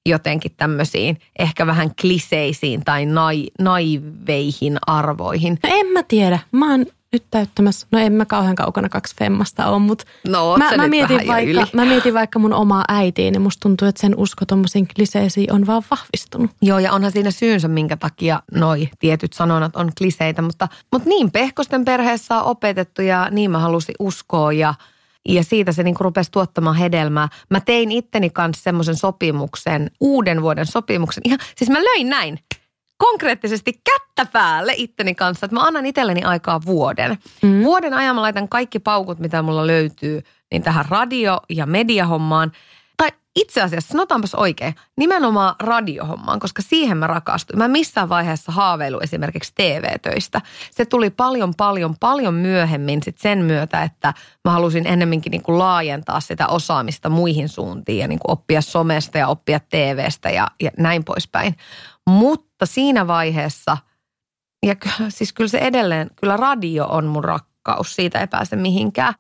S2: jotenkin tämmöisiin ehkä vähän kliseisiin tai nai, naiveihin arvoihin.
S1: No en mä tiedä. Mä oon nyt täyttämässä, no en mä kauhean kaukana kaksi femmasta ole, mutta
S2: no,
S1: mä, mä, mietin vaikka, mä mietin vaikka mun omaa äitiin ja musta tuntuu, että sen usko tommosiin kliseisiin on vaan vahvistunut.
S2: Joo ja onhan siinä syynsä, minkä takia noi tietyt sanonat on kliseitä, mutta, mutta niin Pehkosten perheessä on opetettu ja niin mä halusin uskoa ja ja siitä se niin rupesi tuottamaan hedelmää. Mä tein itteni kanssa semmoisen sopimuksen, uuden vuoden sopimuksen. Ihan, siis mä löin näin konkreettisesti kättä päälle itteni kanssa, että mä annan itselleni aikaa vuoden. Mm. Vuoden ajan mä laitan kaikki paukut, mitä mulla löytyy, niin tähän radio- ja mediahommaan. Tai itse asiassa, sanotaanpas oikein, nimenomaan radiohommaan, koska siihen mä rakastuin. Mä missään vaiheessa haaveilu esimerkiksi TV-töistä. Se tuli paljon, paljon, paljon myöhemmin sit sen myötä, että mä halusin ennemminkin niin kuin laajentaa sitä osaamista muihin suuntiin ja niin kuin oppia somesta ja oppia TVstä ja, ja näin poispäin. Mutta siinä vaiheessa, ja siis kyllä se edelleen, kyllä radio on mun rakkaus, siitä ei pääse mihinkään.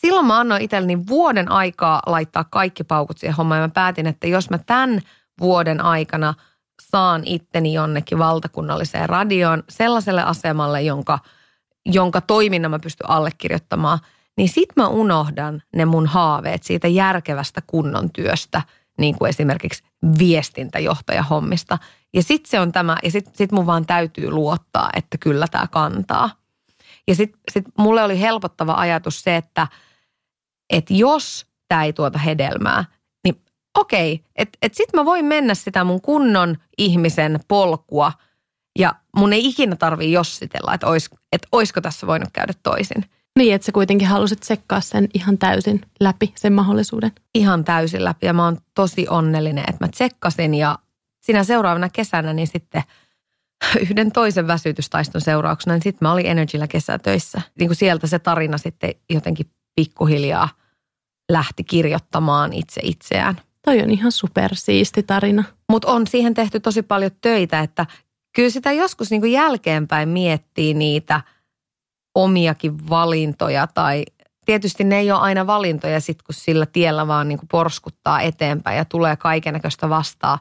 S2: Silloin mä annoin itselleni vuoden aikaa laittaa kaikki paukut siihen hommaan ja mä päätin, että jos mä tämän vuoden aikana saan itteni jonnekin valtakunnalliseen radioon sellaiselle asemalle, jonka, jonka toiminnan mä pystyn allekirjoittamaan, niin sit mä unohdan ne mun haaveet siitä järkevästä kunnon työstä – niin kuin esimerkiksi viestintäjohtajahommista. Ja sitten se on tämä, ja sitten sit mun vaan täytyy luottaa, että kyllä tämä kantaa. Ja sitten sit mulle oli helpottava ajatus se, että, että jos tämä ei tuota hedelmää, niin okei, että et sitten mä voin mennä sitä mun kunnon ihmisen polkua ja mun ei ikinä tarvii jossitella, että ois, et oisko tässä voinut käydä toisin.
S1: Niin, että sä kuitenkin halusit sekkaa sen ihan täysin läpi, sen mahdollisuuden.
S2: Ihan täysin läpi ja mä oon tosi onnellinen, että mä tsekkasin ja sinä seuraavana kesänä niin sitten (laughs) yhden toisen väsytystaiston seurauksena, niin sitten mä olin Energyllä kesätöissä. Niin kuin sieltä se tarina sitten jotenkin pikkuhiljaa lähti kirjoittamaan itse itseään.
S1: Toi on ihan supersiisti tarina.
S2: Mutta on siihen tehty tosi paljon töitä, että kyllä sitä joskus niin kuin jälkeenpäin miettii niitä – omiakin valintoja tai tietysti ne ei ole aina valintoja sit, kun sillä tiellä vaan niin kuin porskuttaa eteenpäin ja tulee kaikennäköistä vastaan.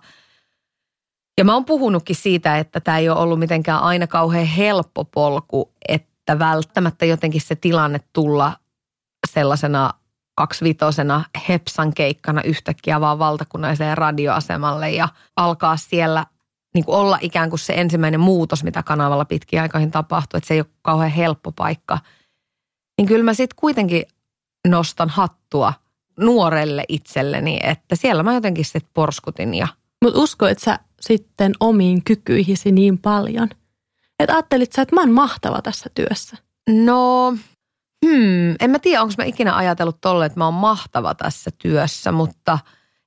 S2: Ja mä oon puhunutkin siitä, että tämä ei ole ollut mitenkään aina kauhean helppo polku, että välttämättä jotenkin se tilanne tulla sellaisena kaksivitosena Hepsan keikkana yhtäkkiä vaan valtakunnalliseen radioasemalle ja alkaa siellä niin kuin olla ikään kuin se ensimmäinen muutos, mitä kanavalla pitkin aikoihin tapahtuu, että se ei ole kauhean helppo paikka. Niin kyllä mä sitten kuitenkin nostan hattua nuorelle itselleni, että siellä mä jotenkin sitten porskutin. Ja...
S1: Mutta uskoit sä sitten omiin kykyihisi niin paljon? Että ajattelit sä, että mä oon mahtava tässä työssä?
S2: No, Hmm, en mä tiedä, onko mä ikinä ajatellut tolle, että mä oon mahtava tässä työssä, mutta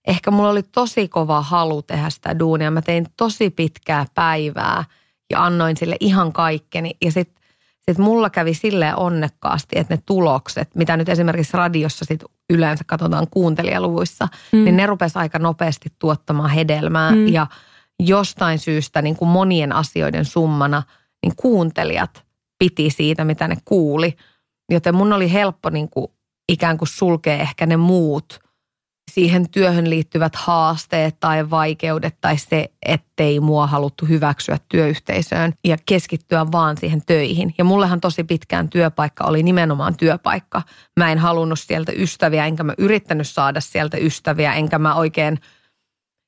S2: ehkä mulla oli tosi kova halu tehdä sitä duunia. Mä tein tosi pitkää päivää ja annoin sille ihan kaikkeni. Ja sitten sit mulla kävi silleen onnekkaasti, että ne tulokset, mitä nyt esimerkiksi radiossa sit yleensä katsotaan kuuntelijaluvuissa, mm. niin ne rupes aika nopeasti tuottamaan hedelmää. Mm. Ja jostain syystä niin kuin monien asioiden summana, niin kuuntelijat piti siitä, mitä ne kuuli. Joten mun oli helppo niin kuin ikään kuin sulkea ehkä ne muut siihen työhön liittyvät haasteet tai vaikeudet tai se, ettei mua haluttu hyväksyä työyhteisöön ja keskittyä vaan siihen töihin. Ja mullehan tosi pitkään työpaikka oli nimenomaan työpaikka. Mä en halunnut sieltä ystäviä, enkä mä yrittänyt saada sieltä ystäviä, enkä mä oikein –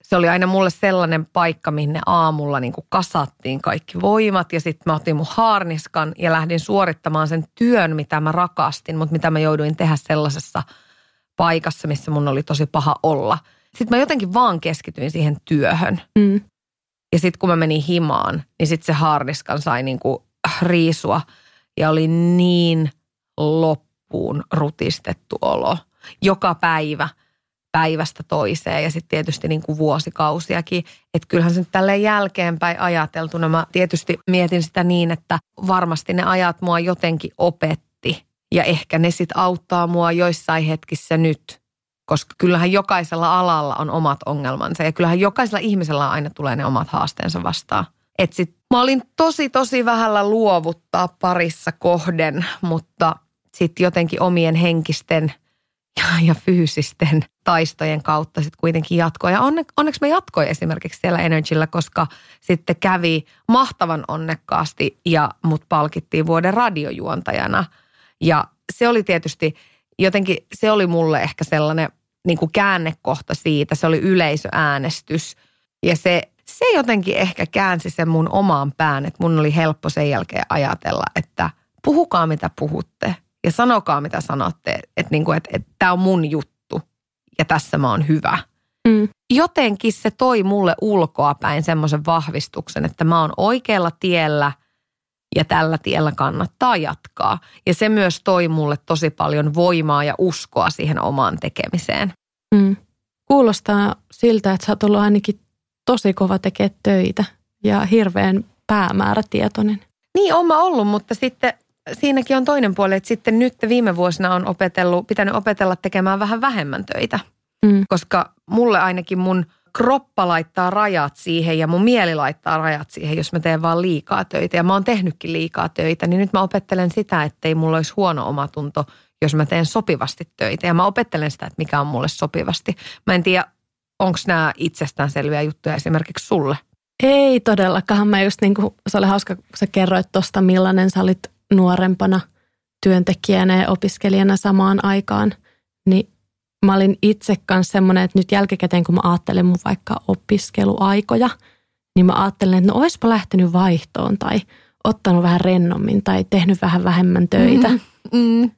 S2: se oli aina mulle sellainen paikka, minne aamulla niin kuin kasattiin kaikki voimat ja sitten mä otin mun haarniskan ja lähdin suorittamaan sen työn, mitä mä rakastin, mutta mitä mä jouduin tehdä sellaisessa paikassa, missä mun oli tosi paha olla. Sitten mä jotenkin vaan keskityin siihen työhön. Mm. Ja sitten kun mä menin himaan, niin sitten se haarniskan sai niin kuin riisua ja oli niin loppuun rutistettu olo joka päivä – päivästä toiseen ja sitten tietysti niin kuin vuosikausiakin. Että kyllähän se nyt tälleen jälkeenpäin ajateltuna mä tietysti mietin sitä niin, että varmasti ne ajat mua jotenkin opetti ja ehkä ne sitten auttaa mua joissain hetkissä nyt. Koska kyllähän jokaisella alalla on omat ongelmansa ja kyllähän jokaisella ihmisellä aina tulee ne omat haasteensa vastaan. Et sit mä olin tosi tosi vähällä luovuttaa parissa kohden, mutta sitten jotenkin omien henkisten – ja, fyysisten taistojen kautta sitten kuitenkin jatkoi. Ja onne, onneksi me jatkoi esimerkiksi siellä Energyllä, koska sitten kävi mahtavan onnekkaasti ja mut palkittiin vuoden radiojuontajana. Ja se oli tietysti jotenkin, se oli mulle ehkä sellainen niin kuin käännekohta siitä. Se oli yleisöäänestys ja se, se jotenkin ehkä käänsi sen mun omaan pään, että mun oli helppo sen jälkeen ajatella, että puhukaa mitä puhutte – ja sanokaa mitä sanotte, että niinku, et, et, tämä on mun juttu ja tässä mä oon hyvä. Mm. Jotenkin se toi mulle ulkoa päin semmoisen vahvistuksen, että mä oon oikealla tiellä ja tällä tiellä kannattaa jatkaa. Ja se myös toi mulle tosi paljon voimaa ja uskoa siihen omaan tekemiseen.
S1: Mm. Kuulostaa siltä, että sä oot ollut ainakin tosi kova tekemään töitä ja hirveän päämäärätietoinen.
S2: Niin, on mä ollut, mutta sitten siinäkin on toinen puoli, että sitten nyt viime vuosina on opetellut, pitänyt opetella tekemään vähän vähemmän töitä. Mm. Koska mulle ainakin mun kroppa laittaa rajat siihen ja mun mieli laittaa rajat siihen, jos mä teen vaan liikaa töitä. Ja mä oon tehnytkin liikaa töitä, niin nyt mä opettelen sitä, ettei mulla olisi huono omatunto, jos mä teen sopivasti töitä. Ja mä opettelen sitä, että mikä on mulle sopivasti. Mä en tiedä, onko nämä itsestäänselviä juttuja esimerkiksi sulle?
S1: Ei todellakaan. Mä just niin kuin, se oli hauska, kun sä kerroit tuosta, millainen sä olit nuorempana työntekijänä ja opiskelijana samaan aikaan, niin mä olin itse kanssa semmoinen, että nyt jälkikäteen kun mä ajattelen mun vaikka opiskeluaikoja, niin mä ajattelen, että no oispa lähtenyt vaihtoon tai ottanut vähän rennommin tai tehnyt vähän vähemmän töitä. Mm-hmm. Mm.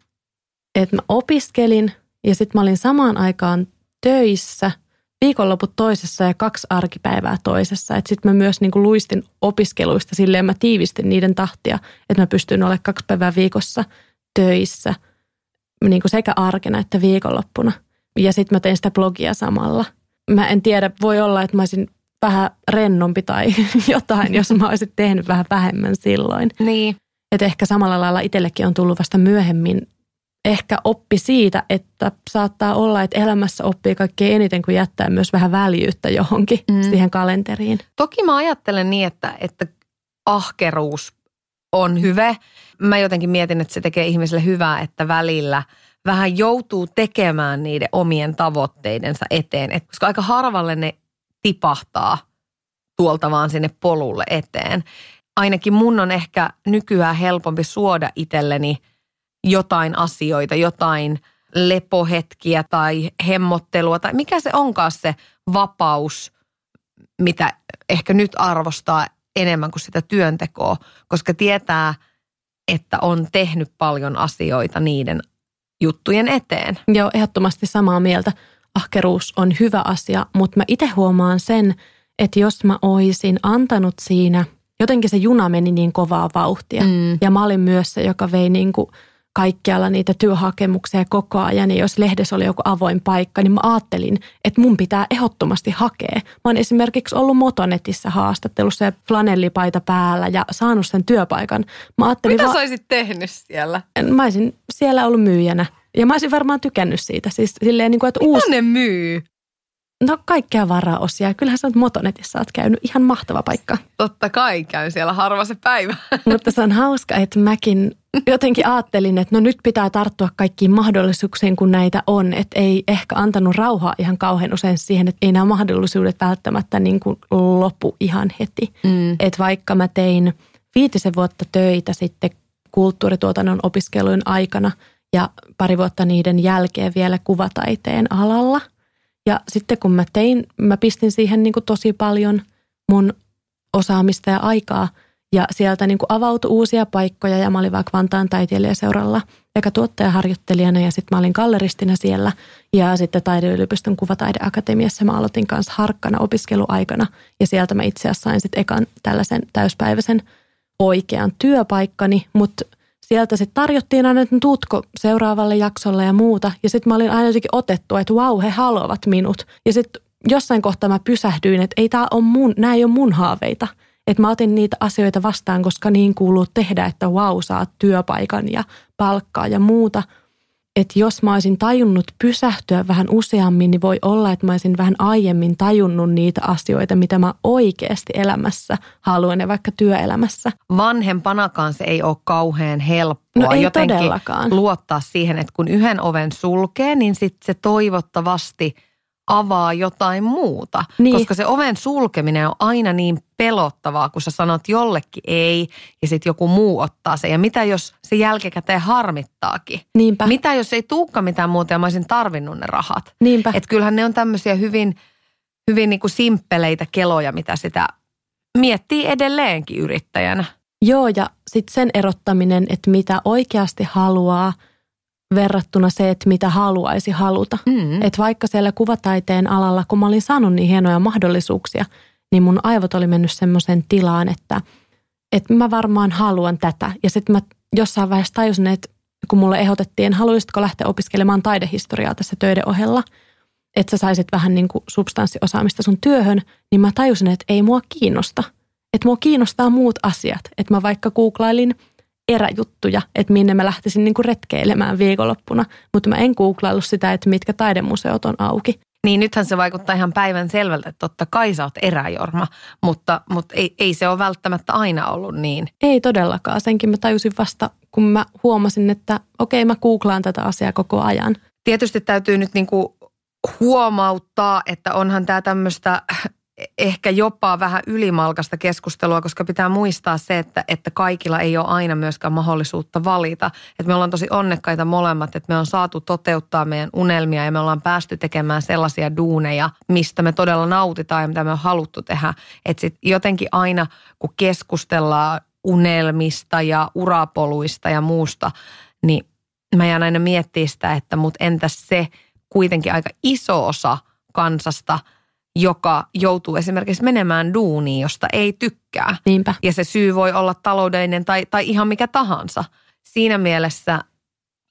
S1: Että mä opiskelin ja sitten mä olin samaan aikaan töissä – viikonloput toisessa ja kaksi arkipäivää toisessa. Sitten mä myös niin kuin luistin opiskeluista silleen, mä tiivistin niiden tahtia, että mä pystyin olemaan kaksi päivää viikossa töissä niin kuin sekä arkena että viikonloppuna. Ja sitten mä tein sitä blogia samalla. Mä en tiedä, voi olla, että mä olisin vähän rennompi tai (laughs) jotain, jos mä olisin tehnyt vähän vähemmän silloin.
S2: Niin.
S1: Että ehkä samalla lailla itsellekin on tullut vasta myöhemmin ehkä oppi siitä, että saattaa olla, että elämässä oppii kaikkein eniten, kun jättää myös vähän väljyyttä johonkin mm. siihen kalenteriin.
S2: Toki mä ajattelen niin, että, että ahkeruus on hyvä. Mä jotenkin mietin, että se tekee ihmiselle hyvää, että välillä vähän joutuu tekemään niiden omien tavoitteidensa eteen. Et koska aika harvalle ne tipahtaa tuolta vaan sinne polulle eteen. Ainakin mun on ehkä nykyään helpompi suoda itselleni – jotain asioita, jotain lepohetkiä tai hemmottelua tai mikä se onkaan se vapaus, mitä ehkä nyt arvostaa enemmän kuin sitä työntekoa, koska tietää, että on tehnyt paljon asioita niiden juttujen eteen.
S1: Joo, ehdottomasti samaa mieltä. Ahkeruus on hyvä asia, mutta mä itse huomaan sen, että jos mä oisin antanut siinä, jotenkin se juna meni niin kovaa vauhtia. Mm. Ja mä olin myös se, joka vei niin kuin – kaikkialla niitä työhakemuksia koko ajan. Ja jos lehdessä oli joku avoin paikka, niin mä ajattelin, että mun pitää ehdottomasti hakea. Mä oon esimerkiksi ollut Motonetissä haastattelussa ja flanellipaita päällä ja saanut sen työpaikan. Mä
S2: ajattelin Mitä va- sä olisit tehnyt siellä?
S1: Mä olisin siellä ollut myyjänä. Ja mä olisin varmaan tykännyt siitä. Siis silleen, niin kuin, että
S2: Mitä uusi... ne myy?
S1: No kaikkea varaosia. Kyllähän sä oot Motonetissa oot käynyt. Ihan mahtava paikka.
S2: Totta kai käyn siellä harva se päivä. (laughs)
S1: Mutta se on hauska, että mäkin jotenkin ajattelin, että no nyt pitää tarttua kaikkiin mahdollisuuksiin, kun näitä on. Että ei ehkä antanut rauhaa ihan kauhean usein siihen, että ei nämä mahdollisuudet välttämättä niin kuin lopu ihan heti. Mm. Että vaikka mä tein viitisen vuotta töitä sitten kulttuurituotannon opiskelujen aikana ja pari vuotta niiden jälkeen vielä kuvataiteen alalla – ja sitten kun mä tein, mä pistin siihen niin kuin tosi paljon mun osaamista ja aikaa. Ja sieltä niin kuin avautui uusia paikkoja ja mä olin vaikka Vantaan taiteilijaseuralla eka tuottajaharjoittelijana ja sitten mä olin galleristina siellä. Ja sitten Taideyliopiston kuvataideakatemiassa mä aloitin kanssa harkkana opiskeluaikana. Ja sieltä mä itse asiassa sain sitten ekan tällaisen täyspäiväisen oikean työpaikkani, mutta – sieltä sitten tarjottiin aina, että tuutko seuraavalle jaksolle ja muuta. Ja sitten mä olin aina jotenkin otettu, että vau, he haluavat minut. Ja sitten jossain kohtaa mä pysähdyin, että ei tämä on mun, nämä ei ole mun haaveita. Että mä otin niitä asioita vastaan, koska niin kuuluu tehdä, että vau, saat työpaikan ja palkkaa ja muuta – että jos mä olisin tajunnut pysähtyä vähän useammin, niin voi olla, että mä olisin vähän aiemmin tajunnut niitä asioita, mitä mä oikeasti elämässä haluan ja vaikka työelämässä.
S2: Vanhempanakaan se ei ole kauhean helppoa
S1: no ei jotenkin todellakaan.
S2: luottaa siihen, että kun yhden oven sulkee, niin sitten se toivottavasti – avaa jotain muuta. Niin. Koska se oven sulkeminen on aina niin pelottavaa, kun sä sanot jollekin ei ja sitten joku muu ottaa sen. Ja mitä jos se jälkikäteen harmittaakin?
S1: Niinpä.
S2: Mitä jos ei tuukka mitään muuta ja mä olisin tarvinnut ne rahat?
S1: Niinpä.
S2: Et kyllähän ne on tämmöisiä hyvin, hyvin niin kuin simppeleitä keloja, mitä sitä miettii edelleenkin yrittäjänä.
S1: Joo, ja sitten sen erottaminen, että mitä oikeasti haluaa – verrattuna se, että mitä haluaisi haluta. Mm. Että vaikka siellä kuvataiteen alalla, kun mä olin saanut niin hienoja mahdollisuuksia, niin mun aivot oli mennyt semmoiseen tilaan, että, että mä varmaan haluan tätä. Ja sitten mä jossain vaiheessa tajusin, että kun mulle ehdotettiin, haluaisitko lähteä opiskelemaan taidehistoriaa tässä töiden ohella, että sä saisit vähän niin kuin substanssiosaamista sun työhön, niin mä tajusin, että ei mua kiinnosta. Että mua kiinnostaa muut asiat. Että mä vaikka googlailin – eräjuttuja, että minne mä lähtisin niin kuin retkeilemään viikonloppuna, mutta mä en googlaillut sitä, että mitkä taidemuseot on auki.
S2: Niin nythän se vaikuttaa ihan päivän selvältä, että totta kai sä oot eräjorma, mutta, mutta ei, ei se ole välttämättä aina ollut niin.
S1: Ei todellakaan, senkin mä tajusin vasta, kun mä huomasin, että okei mä googlaan tätä asiaa koko ajan.
S2: Tietysti täytyy nyt niin kuin huomauttaa, että onhan tämä tämmöistä ehkä jopa vähän ylimalkasta keskustelua, koska pitää muistaa se, että, että kaikilla ei ole aina myöskään mahdollisuutta valita. Että me ollaan tosi onnekkaita molemmat, että me on saatu toteuttaa meidän unelmia ja me ollaan päästy tekemään sellaisia duuneja, mistä me todella nautitaan ja mitä me on haluttu tehdä. Että sitten jotenkin aina, kun keskustellaan unelmista ja urapoluista ja muusta, niin mä jään aina miettiä sitä, että mut entäs se kuitenkin aika iso osa kansasta – joka joutuu esimerkiksi menemään duuniin, josta ei tykkää.
S1: Niinpä.
S2: Ja se syy voi olla taloudellinen tai, tai ihan mikä tahansa. Siinä mielessä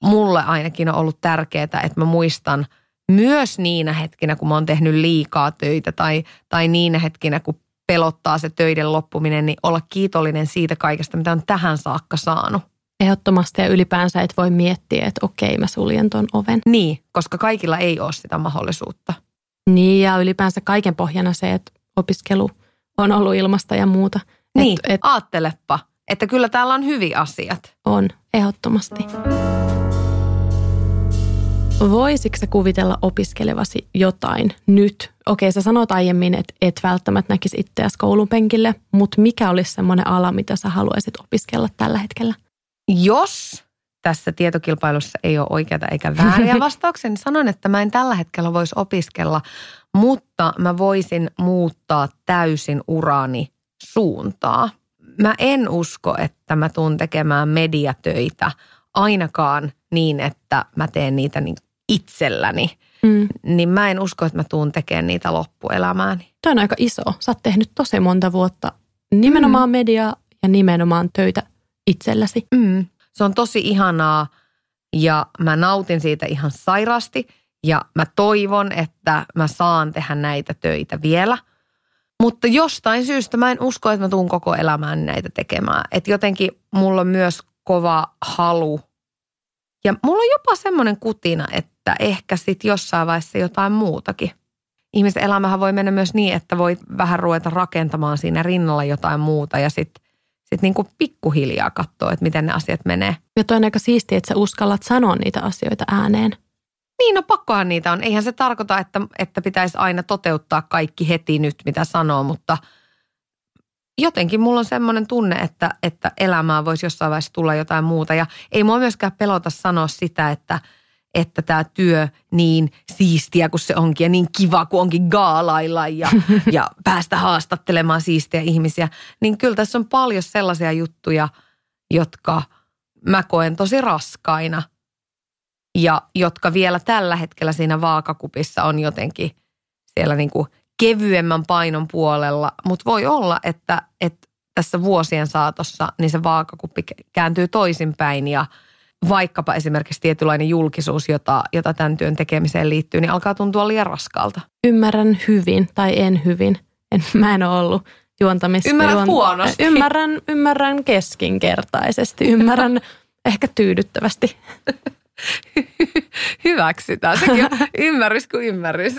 S2: mulle ainakin on ollut tärkeää, että mä muistan myös niinä hetkinä, kun mä oon tehnyt liikaa töitä tai, tai niinä hetkinä, kun pelottaa se töiden loppuminen, niin olla kiitollinen siitä kaikesta, mitä on tähän saakka saanut.
S1: Ehdottomasti ja ylipäänsä et voi miettiä, että okei, mä suljen ton oven.
S2: Niin, koska kaikilla ei ole sitä mahdollisuutta.
S1: Niin ja ylipäänsä kaiken pohjana se, että opiskelu on ollut ilmasta ja muuta.
S2: Niin, et, et, aattelepa, että kyllä täällä on hyviä asiat.
S1: On, ehdottomasti. Voisitko sä kuvitella opiskelevasi jotain nyt? Okei, sä sanoit aiemmin, että et välttämättä näkisi itseäsi koulun penkille, mutta mikä olisi semmoinen ala, mitä sä haluaisit opiskella tällä hetkellä?
S2: Jos tässä tietokilpailussa ei ole oikeata eikä vääriä (laughs) vastauksia, niin sanon, että mä en tällä hetkellä voisi opiskella, mutta mä voisin muuttaa täysin urani suuntaa. Mä en usko, että mä tuun tekemään mediatöitä ainakaan niin, että mä teen niitä niin itselläni. Mm. Niin mä en usko, että mä tuun tekemään niitä loppuelämääni.
S1: Tämä on aika iso. Sä oot tehnyt tosi monta vuotta nimenomaan mm. mediaa ja nimenomaan töitä itselläsi.
S2: Mm se on tosi ihanaa ja mä nautin siitä ihan sairaasti ja mä toivon, että mä saan tehdä näitä töitä vielä. Mutta jostain syystä mä en usko, että mä tuun koko elämään näitä tekemään. Että jotenkin mulla on myös kova halu ja mulla on jopa semmoinen kutina, että ehkä sitten jossain vaiheessa jotain muutakin. Ihmisen elämähän voi mennä myös niin, että voi vähän ruveta rakentamaan siinä rinnalla jotain muuta ja sitten sit niinku pikkuhiljaa katsoa, että miten ne asiat menee.
S1: Ja toi on aika siistiä, että sä uskallat sanoa niitä asioita ääneen.
S2: Niin, no pakkohan niitä on. Eihän se tarkoita, että, että pitäisi aina toteuttaa kaikki heti nyt, mitä sanoo, mutta – jotenkin mulla on semmoinen tunne, että, että elämää voisi jossain vaiheessa tulla jotain muuta. Ja ei mua myöskään pelota sanoa sitä, että, että tämä työ niin siistiä kuin se onkin ja niin kiva kuin onkin gaalailla ja, (laughs) ja päästä haastattelemaan siistiä ihmisiä. Niin kyllä tässä on paljon sellaisia juttuja, jotka mä koen tosi raskaina ja jotka vielä tällä hetkellä siinä vaakakupissa on jotenkin siellä niin kuin – kevyemmän painon puolella, mutta voi olla, että, että tässä vuosien saatossa niin se vaakakuppi kääntyy toisinpäin ja vaikkapa esimerkiksi tietynlainen julkisuus, jota, jota tämän työn tekemiseen liittyy, niin alkaa tuntua liian raskalta.
S1: Ymmärrän hyvin tai en hyvin. En, (laughs) mä en ole ollut juontamista.
S2: Ymmärrän juon... huonosti.
S1: Ymmärrän, ymmärrän keskinkertaisesti. Ymmärrän (laughs) ehkä tyydyttävästi. (laughs)
S2: Hyväksytään. Sekin on ymmärrys kuin ymmärrys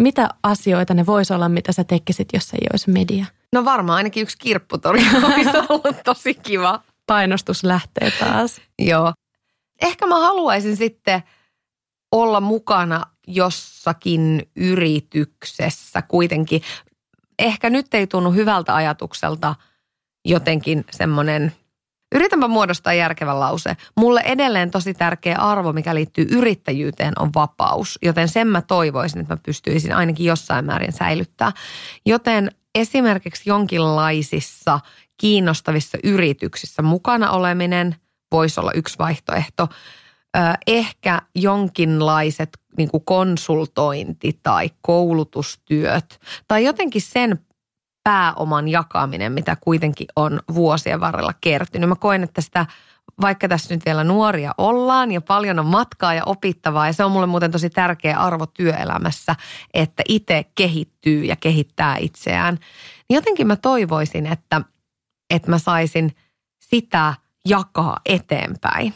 S1: mitä asioita ne vois olla, mitä sä tekisit, jos ei olisi media?
S2: No varmaan ainakin yksi kirpputori olisi ollut tosi kiva.
S1: Painostus lähtee taas.
S2: Joo. Ehkä mä haluaisin sitten olla mukana jossakin yrityksessä kuitenkin. Ehkä nyt ei tunnu hyvältä ajatukselta jotenkin semmoinen – Yritänpä muodostaa järkevän lause. Mulle edelleen tosi tärkeä arvo, mikä liittyy yrittäjyyteen, on vapaus. Joten sen mä toivoisin, että mä pystyisin ainakin jossain määrin säilyttää. Joten esimerkiksi jonkinlaisissa kiinnostavissa yrityksissä mukana oleminen voisi olla yksi vaihtoehto. Ehkä jonkinlaiset niin konsultointi tai koulutustyöt tai jotenkin sen pääoman jakaminen, mitä kuitenkin on vuosien varrella kertynyt. Mä koen, että sitä, vaikka tässä nyt vielä nuoria ollaan ja paljon on matkaa ja opittavaa, ja se on mulle muuten tosi tärkeä arvo työelämässä, että itse kehittyy ja kehittää itseään. Niin jotenkin mä toivoisin, että, että mä saisin sitä jakaa eteenpäin.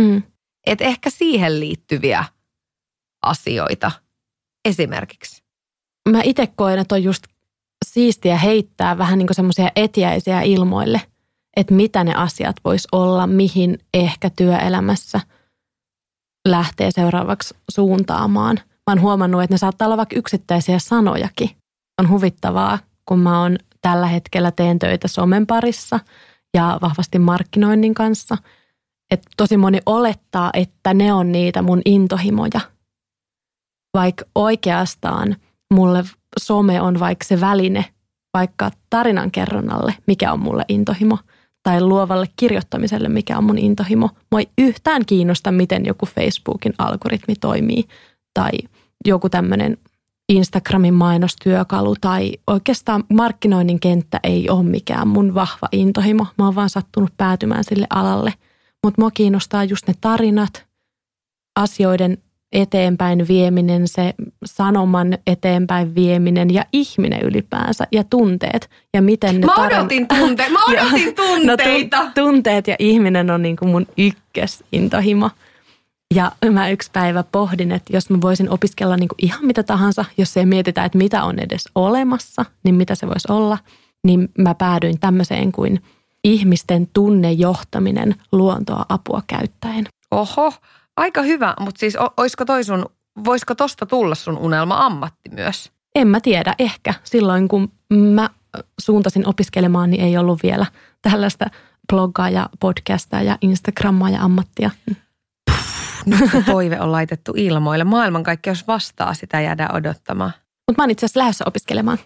S2: Mm. Et ehkä siihen liittyviä asioita esimerkiksi.
S1: Mä itse koen, että on just siistiä heittää vähän niin semmoisia etiäisiä ilmoille, että mitä ne asiat vois olla, mihin ehkä työelämässä lähtee seuraavaksi suuntaamaan. Mä oon huomannut, että ne saattaa olla vaikka yksittäisiä sanojakin. On huvittavaa, kun mä oon tällä hetkellä teen töitä somen parissa ja vahvasti markkinoinnin kanssa. Että tosi moni olettaa, että ne on niitä mun intohimoja. Vaikka oikeastaan mulle some on vaikka se väline vaikka tarinan kerronnalle, mikä on mulle intohimo, tai luovalle kirjoittamiselle, mikä on mun intohimo. Mua ei yhtään kiinnosta, miten joku Facebookin algoritmi toimii, tai joku tämmöinen Instagramin mainostyökalu, tai oikeastaan markkinoinnin kenttä ei ole mikään mun vahva intohimo. Mä oon vaan sattunut päätymään sille alalle. Mutta mua kiinnostaa just ne tarinat, asioiden eteenpäin vieminen, se sanoman eteenpäin vieminen ja ihminen ylipäänsä ja tunteet ja miten ne
S2: Mä odotin tarin... (laughs) (laughs) tunteita, mä odotin tunteita.
S1: No, tunteet ja ihminen on niin kuin mun ykkösintohimo. Ja mä yksi päivä pohdin, että jos mä voisin opiskella niin kuin ihan mitä tahansa, jos ei mietitä, että mitä on edes olemassa, niin mitä se voisi olla, niin mä päädyin tämmöiseen kuin ihmisten tunnejohtaminen luontoa apua käyttäen.
S2: Oho, Aika hyvä, mutta siis olisiko toi sun, voisiko tosta tulla sun unelma-ammatti myös?
S1: En mä tiedä, ehkä. Silloin kun mä suuntasin opiskelemaan, niin ei ollut vielä tällaista bloggaa ja podcastaa ja Instagrammaa ja ammattia.
S2: Nyt se toive on laitettu ilmoille. Maailmankaikkeus vastaa sitä jäädä odottamaan.
S1: Mutta mä oon itse asiassa lähdössä opiskelemaan.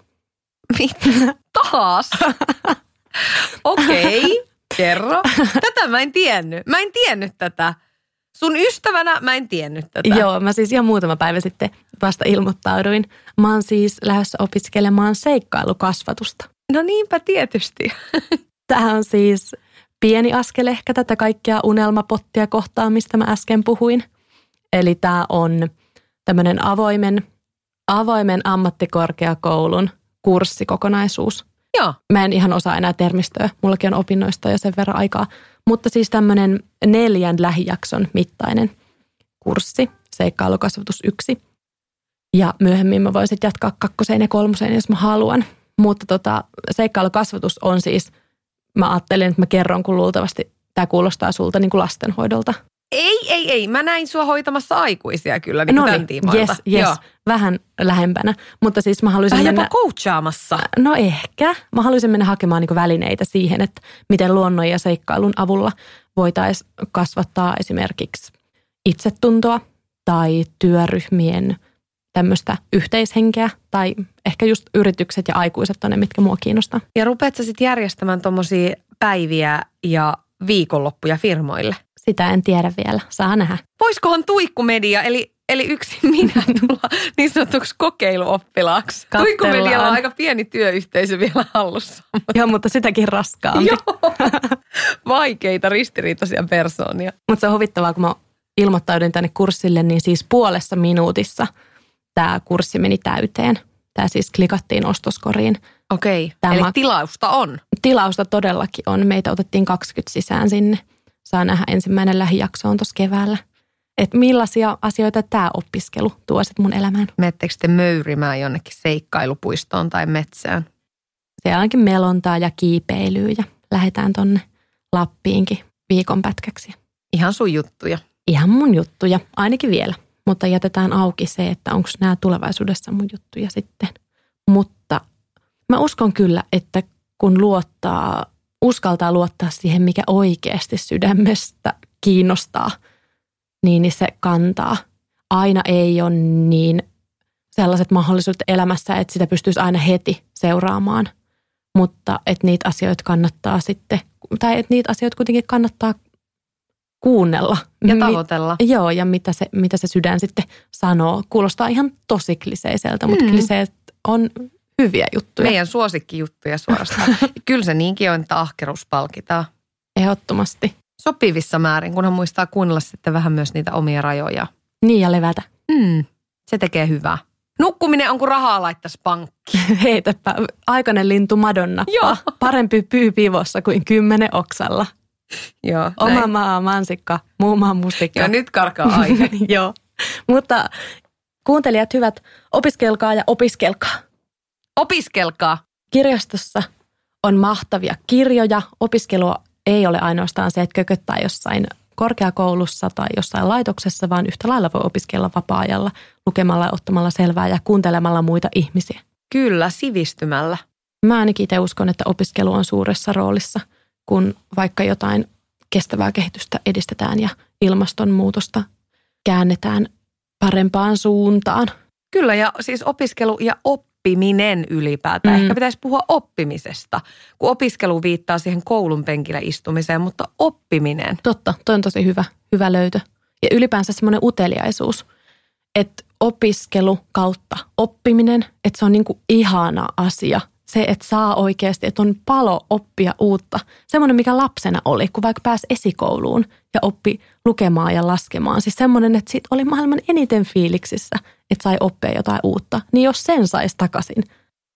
S2: Mitä? Taas? Okei, okay, kerro. Tätä mä en tiennyt. Mä en tiennyt tätä. Sun ystävänä mä en tiennyt tätä.
S1: Joo, mä siis ihan muutama päivä sitten vasta ilmoittauduin. Mä oon siis lähdössä opiskelemaan seikkailukasvatusta.
S2: No niinpä tietysti.
S1: Tämä on siis pieni askel ehkä tätä kaikkea unelmapottia kohtaan, mistä mä äsken puhuin. Eli tämä on tämmöinen avoimen, avoimen ammattikorkeakoulun kurssikokonaisuus.
S2: Joo.
S1: Mä en ihan osaa enää termistöä, mullakin on opinnoista jo sen verran aikaa. Mutta siis tämmöinen neljän lähijakson mittainen kurssi, seikkailukasvatus yksi. Ja myöhemmin mä voisin jatkaa kakkoseen ja kolmoseen, jos mä haluan. Mutta tota, seikkailukasvatus on siis, mä ajattelin, että mä kerron, kun luultavasti tämä kuulostaa sulta niin kuin lastenhoidolta.
S2: Ei, ei, ei. Mä näin sua hoitamassa aikuisia kyllä niin
S1: no
S2: tämän
S1: niin,
S2: tiimoilta.
S1: yes, yes,
S2: Joo.
S1: vähän lähempänä. Mutta siis mä haluaisin
S2: Vähän
S1: mennä...
S2: jopa coachaamassa.
S1: No ehkä. Mä haluaisin mennä hakemaan niin välineitä siihen, että miten luonnon ja seikkailun avulla voitaisiin kasvattaa esimerkiksi itsetuntoa tai työryhmien tämmöistä yhteishenkeä tai ehkä just yritykset ja aikuiset on ne, mitkä mua kiinnostaa.
S2: Ja rupeat sä sitten järjestämään tommosia päiviä ja viikonloppuja firmoille?
S1: Sitä en tiedä vielä. Saa nähdä.
S2: Voisikohan tuikkumedia, eli, eli yksin (laughs) minä tulla niin sanotuksi kokeiluoppilaaksi? Tuikkumedialla on aika pieni työyhteisö vielä hallussa.
S1: Joo, mutta sitäkin raskaampi.
S2: Joo, (laughs) vaikeita ristiriitaisia persoonia.
S1: Mutta se on huvittavaa, kun mä ilmoittauduin tänne kurssille, niin siis puolessa minuutissa tämä kurssi meni täyteen. Tämä siis klikattiin ostoskoriin.
S2: Okei,
S1: Tämä
S2: eli
S1: mak-
S2: tilausta on.
S1: Tilausta todellakin on. Meitä otettiin 20 sisään sinne. Saa nähdä ensimmäinen lähijakso on tuossa keväällä. Että millaisia asioita tämä opiskelu tuo sit mun elämään.
S2: Mettekö te möyrimään jonnekin seikkailupuistoon tai metsään?
S1: Siellä onkin melontaa ja kiipeilyä ja lähdetään tonne Lappiinkin viikon pätkäksi.
S2: Ihan sun juttuja.
S1: Ihan mun juttuja, ainakin vielä. Mutta jätetään auki se, että onko nämä tulevaisuudessa mun juttuja sitten. Mutta mä uskon kyllä, että kun luottaa, uskaltaa luottaa siihen, mikä oikeasti sydämestä kiinnostaa, niin, niin se kantaa. Aina ei ole niin sellaiset mahdollisuudet elämässä, että sitä pystyisi aina heti seuraamaan. Mutta että niitä asioita kannattaa sitten, tai että niitä asioita kuitenkin kannattaa kuunnella.
S2: Ja
S1: Mi-
S2: tavoitella.
S1: Joo, ja mitä se, mitä se sydän sitten sanoo. Kuulostaa ihan tosi kliseiseltä, mutta
S2: Mm.
S1: kliseet on hyviä juttuja.
S2: Meidän suosikkijuttuja suorastaan. (laughs) Kyllä se niinkin on, että ahkeruus palkitaan.
S1: Ehdottomasti.
S2: Sopivissa määrin, kunhan muistaa kuunnella sitten vähän myös niitä omia rajoja.
S1: Niin ja levätä.
S2: Mm, se tekee hyvää. Nukkuminen on kuin rahaa laittaisi pankki. (laughs)
S1: Heitäpä aikainen lintu madonnappa.
S2: Joo.
S1: Parempi pyy pivossa kuin kymmenen oksalla.
S2: Joo,
S1: Oma
S2: näin.
S1: maa mansikka, muu maa mustikka.
S2: Ja nyt karkaa aihe. (laughs)
S1: Joo. Mutta kuuntelijat hyvät, opiskelkaa ja opiskelkaa.
S2: Opiskelkaa.
S1: Kirjastossa on mahtavia kirjoja. Opiskelua ei ole ainoastaan se, että kököttää jossain korkeakoulussa tai jossain laitoksessa, vaan yhtä lailla voi opiskella vapaa-ajalla lukemalla ja ottamalla selvää ja kuuntelemalla muita ihmisiä.
S2: Kyllä, sivistymällä.
S1: Mä ainakin itse uskon, että opiskelu on suuressa roolissa, kun vaikka jotain kestävää kehitystä edistetään ja ilmastonmuutosta käännetään parempaan suuntaan.
S2: Kyllä, ja siis opiskelu ja oppiminen ylipäätään.
S1: Mm.
S2: Ehkä pitäisi puhua oppimisesta, kun opiskelu viittaa siihen koulun penkillä istumiseen, mutta oppiminen.
S1: Totta, toi on tosi hyvä, hyvä löytö. Ja ylipäänsä semmoinen uteliaisuus, että opiskelu kautta oppiminen, että se on niinku ihana asia. Se, että saa oikeasti, että on palo oppia uutta. Semmoinen, mikä lapsena oli, kun vaikka pääsi esikouluun ja oppi lukemaan ja laskemaan. Siis semmoinen, että siitä oli maailman eniten fiiliksissä, että sai oppia jotain uutta. Niin jos sen saisi takaisin.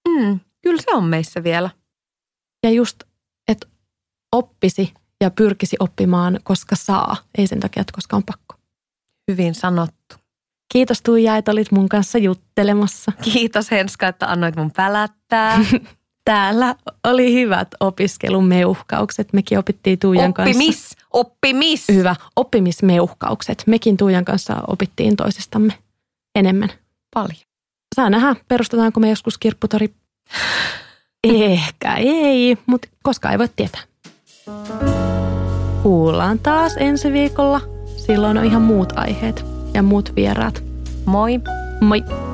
S2: Mm, kyllä se on meissä vielä.
S1: Ja just, että oppisi ja pyrkisi oppimaan, koska saa. Ei sen takia, että koska on pakko.
S2: Hyvin sanottu.
S1: Kiitos Tuija, että olit mun kanssa juttelemassa.
S2: Kiitos Henska, että annoit mun pälättää. (laughs)
S1: Täällä oli hyvät opiskelumeuhkaukset. Mekin opittiin Tuijan kanssa.
S2: Oppimis, oppimis.
S1: Hyvä. Oppimismeuhkaukset. Mekin Tuijan kanssa opittiin toisistamme enemmän.
S2: Paljon.
S1: Saa nähdä, perustetaanko me joskus kirpputori. Ehkä ei, mutta koska ei voi tietää. Kuullaan taas ensi viikolla. Silloin on ihan muut aiheet ja muut vieraat.
S2: Moi.
S1: Moi!